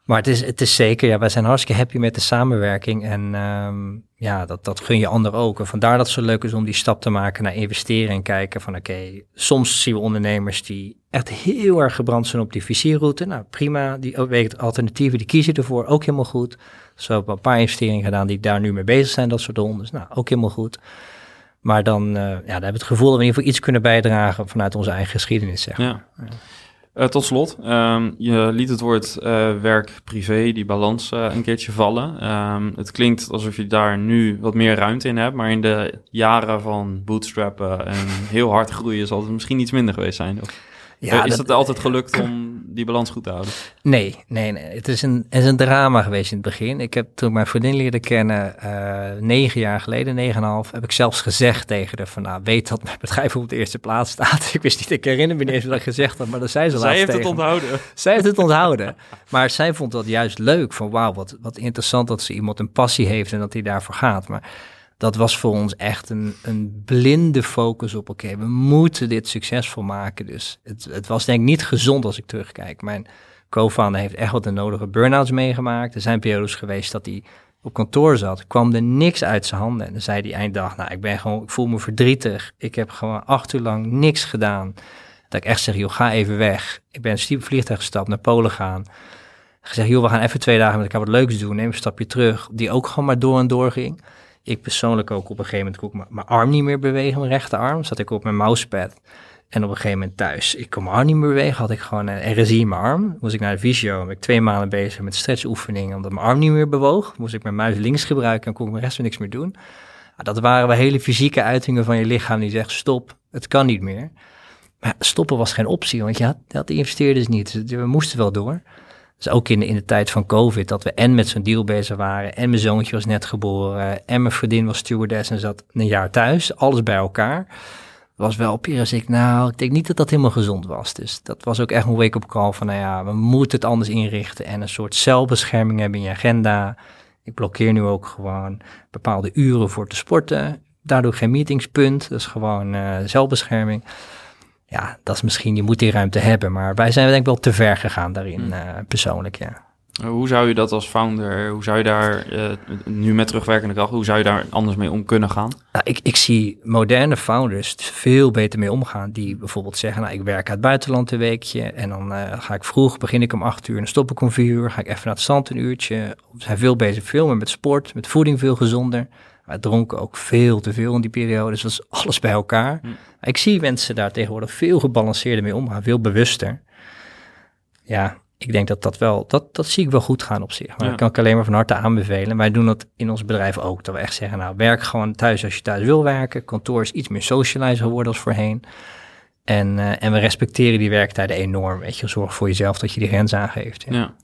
Maar het is, het is zeker, ja, wij zijn hartstikke happy met de samenwerking. En um, ja, dat, dat gun je anderen ook. En vandaar dat het zo leuk is om die stap te maken naar investeren en kijken van oké, okay, soms zien we ondernemers die echt heel erg gebrand zijn op die visierroute. Nou prima, die weten alternatieven, die kiezen ervoor, ook helemaal goed. Zo hebben een paar investeringen gedaan die daar nu mee bezig zijn, dat soort rondes. Nou, ook helemaal goed. Maar dan, uh, ja, dan hebben we het gevoel dat we in ieder geval iets kunnen bijdragen vanuit onze eigen geschiedenis, zeg maar. Ja. ja. Uh, tot slot, um, je liet het woord uh, werk-privé, die balans uh, een keertje vallen. Um, het klinkt alsof je daar nu wat meer ruimte in hebt, maar in de jaren van bootstrappen en heel hard groeien zal het misschien iets minder geweest zijn. Of? Ja, is dat, het altijd gelukt om die balans goed te houden? Nee, nee, nee. Het is een, het is een drama geweest in het begin. Ik heb toen mijn vriendin leerde kennen, uh, negen jaar geleden, negen en half, heb ik zelfs gezegd tegen haar van, nou, weet dat mijn bedrijf op de eerste plaats staat. ik wist niet, ik herinner me niet eens wat ik gezegd had, maar dat zei ze Zij heeft het onthouden. Zij heeft het onthouden. maar zij vond dat juist leuk, van wauw, wat, wat interessant dat ze iemand een passie heeft en dat hij daarvoor gaat. Maar dat was voor ons echt een, een blinde focus op, oké, we moeten dit succesvol maken. Dus het, het was denk ik niet gezond als ik terugkijk. Mijn co-founder heeft echt wat de nodige burn-outs meegemaakt. Er zijn periodes geweest dat hij op kantoor zat, kwam er niks uit zijn handen. En dan zei hij einddag, nou, ik ben gewoon, ik voel me verdrietig. Ik heb gewoon acht uur lang niks gedaan. Dat ik echt zeg, joh, ga even weg. Ik ben een vliegtuig gestapt, naar Polen gaan. Gezegd, joh, we gaan even twee dagen met elkaar wat leuks doen. Neem een stapje terug. Die ook gewoon maar door en door ging. Ik persoonlijk ook op een gegeven moment kon ik mijn arm niet meer bewegen, mijn rechterarm. Zat ik op mijn mousepad. En op een gegeven moment thuis, ik kon mijn arm niet meer bewegen, had ik gewoon een RSI in mijn arm. Moest ik naar de visio, ben ik twee maanden bezig met stretchoefeningen, omdat mijn arm niet meer bewoog. Moest ik mijn muis links gebruiken en kon ik mijn rest van niks meer doen. Dat waren wel hele fysieke uitingen van je lichaam die zegt stop, het kan niet meer. Maar stoppen was geen optie, want je had, dat investeerders niet. Dus we moesten wel door. Dus ook in de, in de tijd van COVID, dat we en met zo'n deal bezig waren, en mijn zoontje was net geboren, en mijn vriendin was stewardess en zat een jaar thuis, alles bij elkaar. Was wel op als ik, nou, ik denk niet dat dat helemaal gezond was. Dus dat was ook echt een wake-up call van, nou ja, we moeten het anders inrichten en een soort celbescherming hebben in je agenda. Ik blokkeer nu ook gewoon bepaalde uren voor te sporten. Daardoor geen meetingspunt, dat is gewoon uh, zelfbescherming ja, dat is misschien, je moet die ruimte hebben. Maar wij zijn denk ik wel te ver gegaan daarin, hmm. eh, persoonlijk, ja. Hoe zou je dat als founder, hoe zou je daar, uh, nu met terugwerkende kracht, hoe zou je daar anders mee om kunnen gaan? Nou, ik, ik zie moderne founders veel beter mee omgaan. Die bijvoorbeeld zeggen, nou, ik werk uit het buitenland een weekje en dan uh, ga ik vroeg, begin ik om acht uur en dan stop ik om vier uur. Ga ik even naar het zand een uurtje. We zijn veel bezig, veel meer met sport, met voeding veel gezonder. We dronken ook veel te veel in die periode, dus dat was alles bij elkaar. Hm. Ik zie mensen daar tegenwoordig veel gebalanceerder mee omgaan, veel bewuster. Ja, ik denk dat dat wel, dat, dat zie ik wel goed gaan op zich. Maar dat kan ik alleen maar van harte aanbevelen. Wij doen dat in ons bedrijf ook. Dat we echt zeggen, nou, werk gewoon thuis als je thuis wil werken. Kantoor is iets meer socializer geworden als voorheen. En, uh, en we respecteren die werktijden enorm. Weet je, zorg voor jezelf dat je die grens aangeeft. Ja. ja.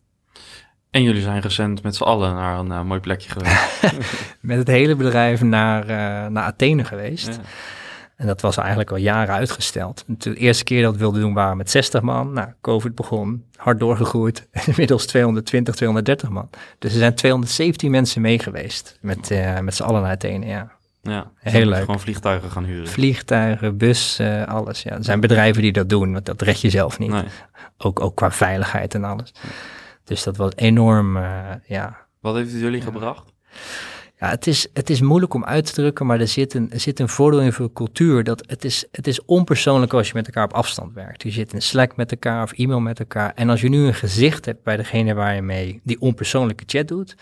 En jullie zijn recent met z'n allen naar een uh, mooi plekje geweest. met het hele bedrijf naar, uh, naar Athene geweest. Ja. En dat was eigenlijk al jaren uitgesteld. De eerste keer dat we wilden doen waren met 60 man. Nou, COVID begon, hard doorgegroeid. Inmiddels 220, 230 man. Dus er zijn 217 mensen mee geweest met, uh, met z'n allen naar Athene, ja. Ja, heel leuk. Gewoon vliegtuigen gaan huren. Vliegtuigen, bus, uh, alles. Ja. Er zijn bedrijven die dat doen, want dat red je zelf niet. Nee. Ook, ook qua veiligheid en alles. Dus dat was enorm, uh, ja. Wat heeft het jullie gebracht? Ja, het is, het is moeilijk om uit te drukken, maar er zit een, er zit een voordeel in voor cultuur. Dat het, is, het is onpersoonlijk als je met elkaar op afstand werkt. Je zit in Slack met elkaar of e-mail met elkaar. En als je nu een gezicht hebt bij degene waar je mee die onpersoonlijke chat doet,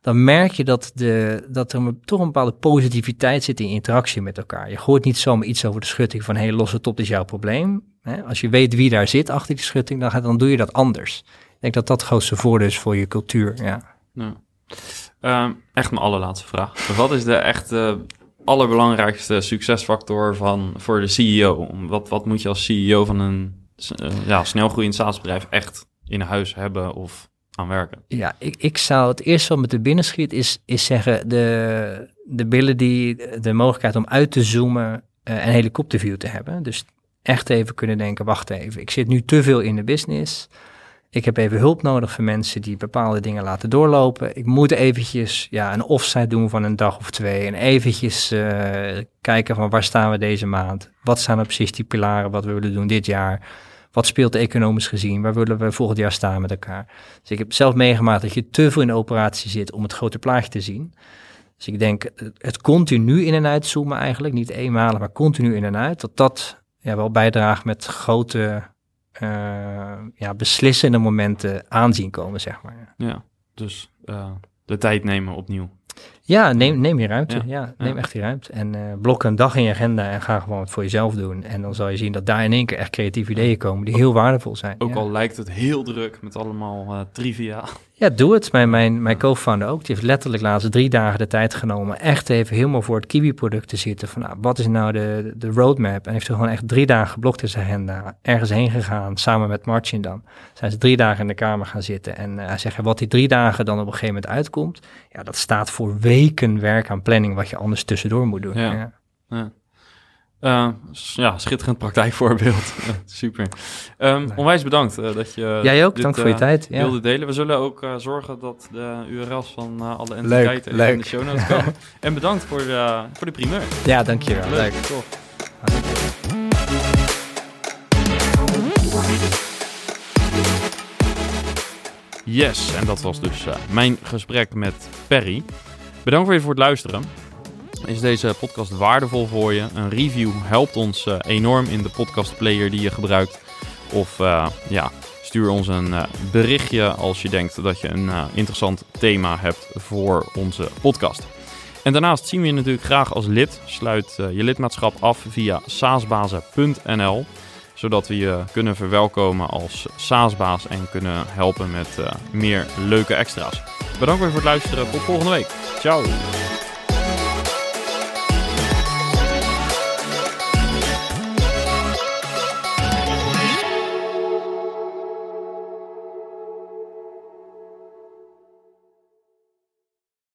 dan merk je dat, de, dat er toch een bepaalde positiviteit zit in interactie met elkaar. Je gooit niet zomaar iets over de schutting van, hé, hey, los het op, is jouw probleem. Als je weet wie daar zit achter die schutting, dan, dan doe je dat anders. Ik denk dat dat het grootste voordeel is voor je cultuur, ja. ja. Um, echt mijn allerlaatste vraag. Wat is de echt allerbelangrijkste succesfactor van, voor de CEO? Wat, wat moet je als CEO van een uh, ja, snelgroeiend SaaS-bedrijf echt in huis hebben of aan werken? Ja, ik, ik zou het eerst wat met de binnen schiet is, is zeggen de, de billen die de mogelijkheid om uit te zoomen uh, en helikopterview te hebben. Dus echt even kunnen denken, wacht even, ik zit nu te veel in de business. Ik heb even hulp nodig voor mensen die bepaalde dingen laten doorlopen. Ik moet eventjes ja, een offsite doen van een dag of twee. En eventjes uh, kijken van waar staan we deze maand? Wat zijn er precies die pilaren wat we willen doen dit jaar? Wat speelt economisch gezien? Waar willen we volgend jaar staan met elkaar? Dus ik heb zelf meegemaakt dat je te veel in de operatie zit om het grote plaatje te zien. Dus ik denk het continu in en uitzoomen eigenlijk, niet eenmalig, maar continu in en uit, dat dat ja, wel bijdraagt met grote ja, beslissende momenten aanzien komen, zeg maar. Ja, dus uh, de tijd nemen opnieuw. Ja, neem, neem je ruimte. Ja. Ja, neem Ja. echt die ruimte. En eh blok een dag in je agenda en ga gewoon het voor jezelf doen. En dan zal je zien dat daar in één keer echt creatieve ideeën komen die heel waardevol zijn. Ook ja. al lijkt het heel druk met allemaal eh, trivia. Ja, doe het. Mijn, mijn, mijn co-founder ook. Die heeft letterlijk laatst drie dagen de tijd genomen. Echt even helemaal voor het Kiwi-product te zitten. Van nou, wat is nou de, de roadmap? En heeft er gewoon echt drie dagen geblokt in zijn agenda. Ergens heen gegaan, samen met Martin dan. Zijn ze drie dagen in de kamer gaan zitten. En eh, hij zegt, wat die drie dagen dan op een gegeven moment uitkomt. Ja, dat staat voor weken werk aan planning. Wat je anders tussendoor moet doen. Ja. Ja. Ja. Eh, ja, schitterend praktijkvoorbeeld. Super. Ehm, onwijs bedankt eh, dat je Jij ook, dit, dank voor je eh, tijd. Ja. wilde delen. We zullen ook zorgen dat de URL's van alle entiteiten leuk. in de show notes komen. en bedankt voor, voor de primeur. ja, dankjewel. Leuk, Leuk. tof. Yes, en dat was dus mijn gesprek met Perry. Bedankt weer voor het luisteren. Is deze podcast waardevol voor je? Een review helpt ons eh, enorm in de podcastplayer die je gebruikt. Of eh, ja, stuur ons een eh, berichtje als je denkt dat je een interessant thema hebt voor onze podcast. En daarnaast zien we je natuurlijk graag als lid. Sluit je lidmaatschap af via saasbazen.nl zodat we je kunnen verwelkomen als SaaS-baas en kunnen helpen met meer leuke extra's. Bedankt weer voor het luisteren. Tot volgende week. Ciao.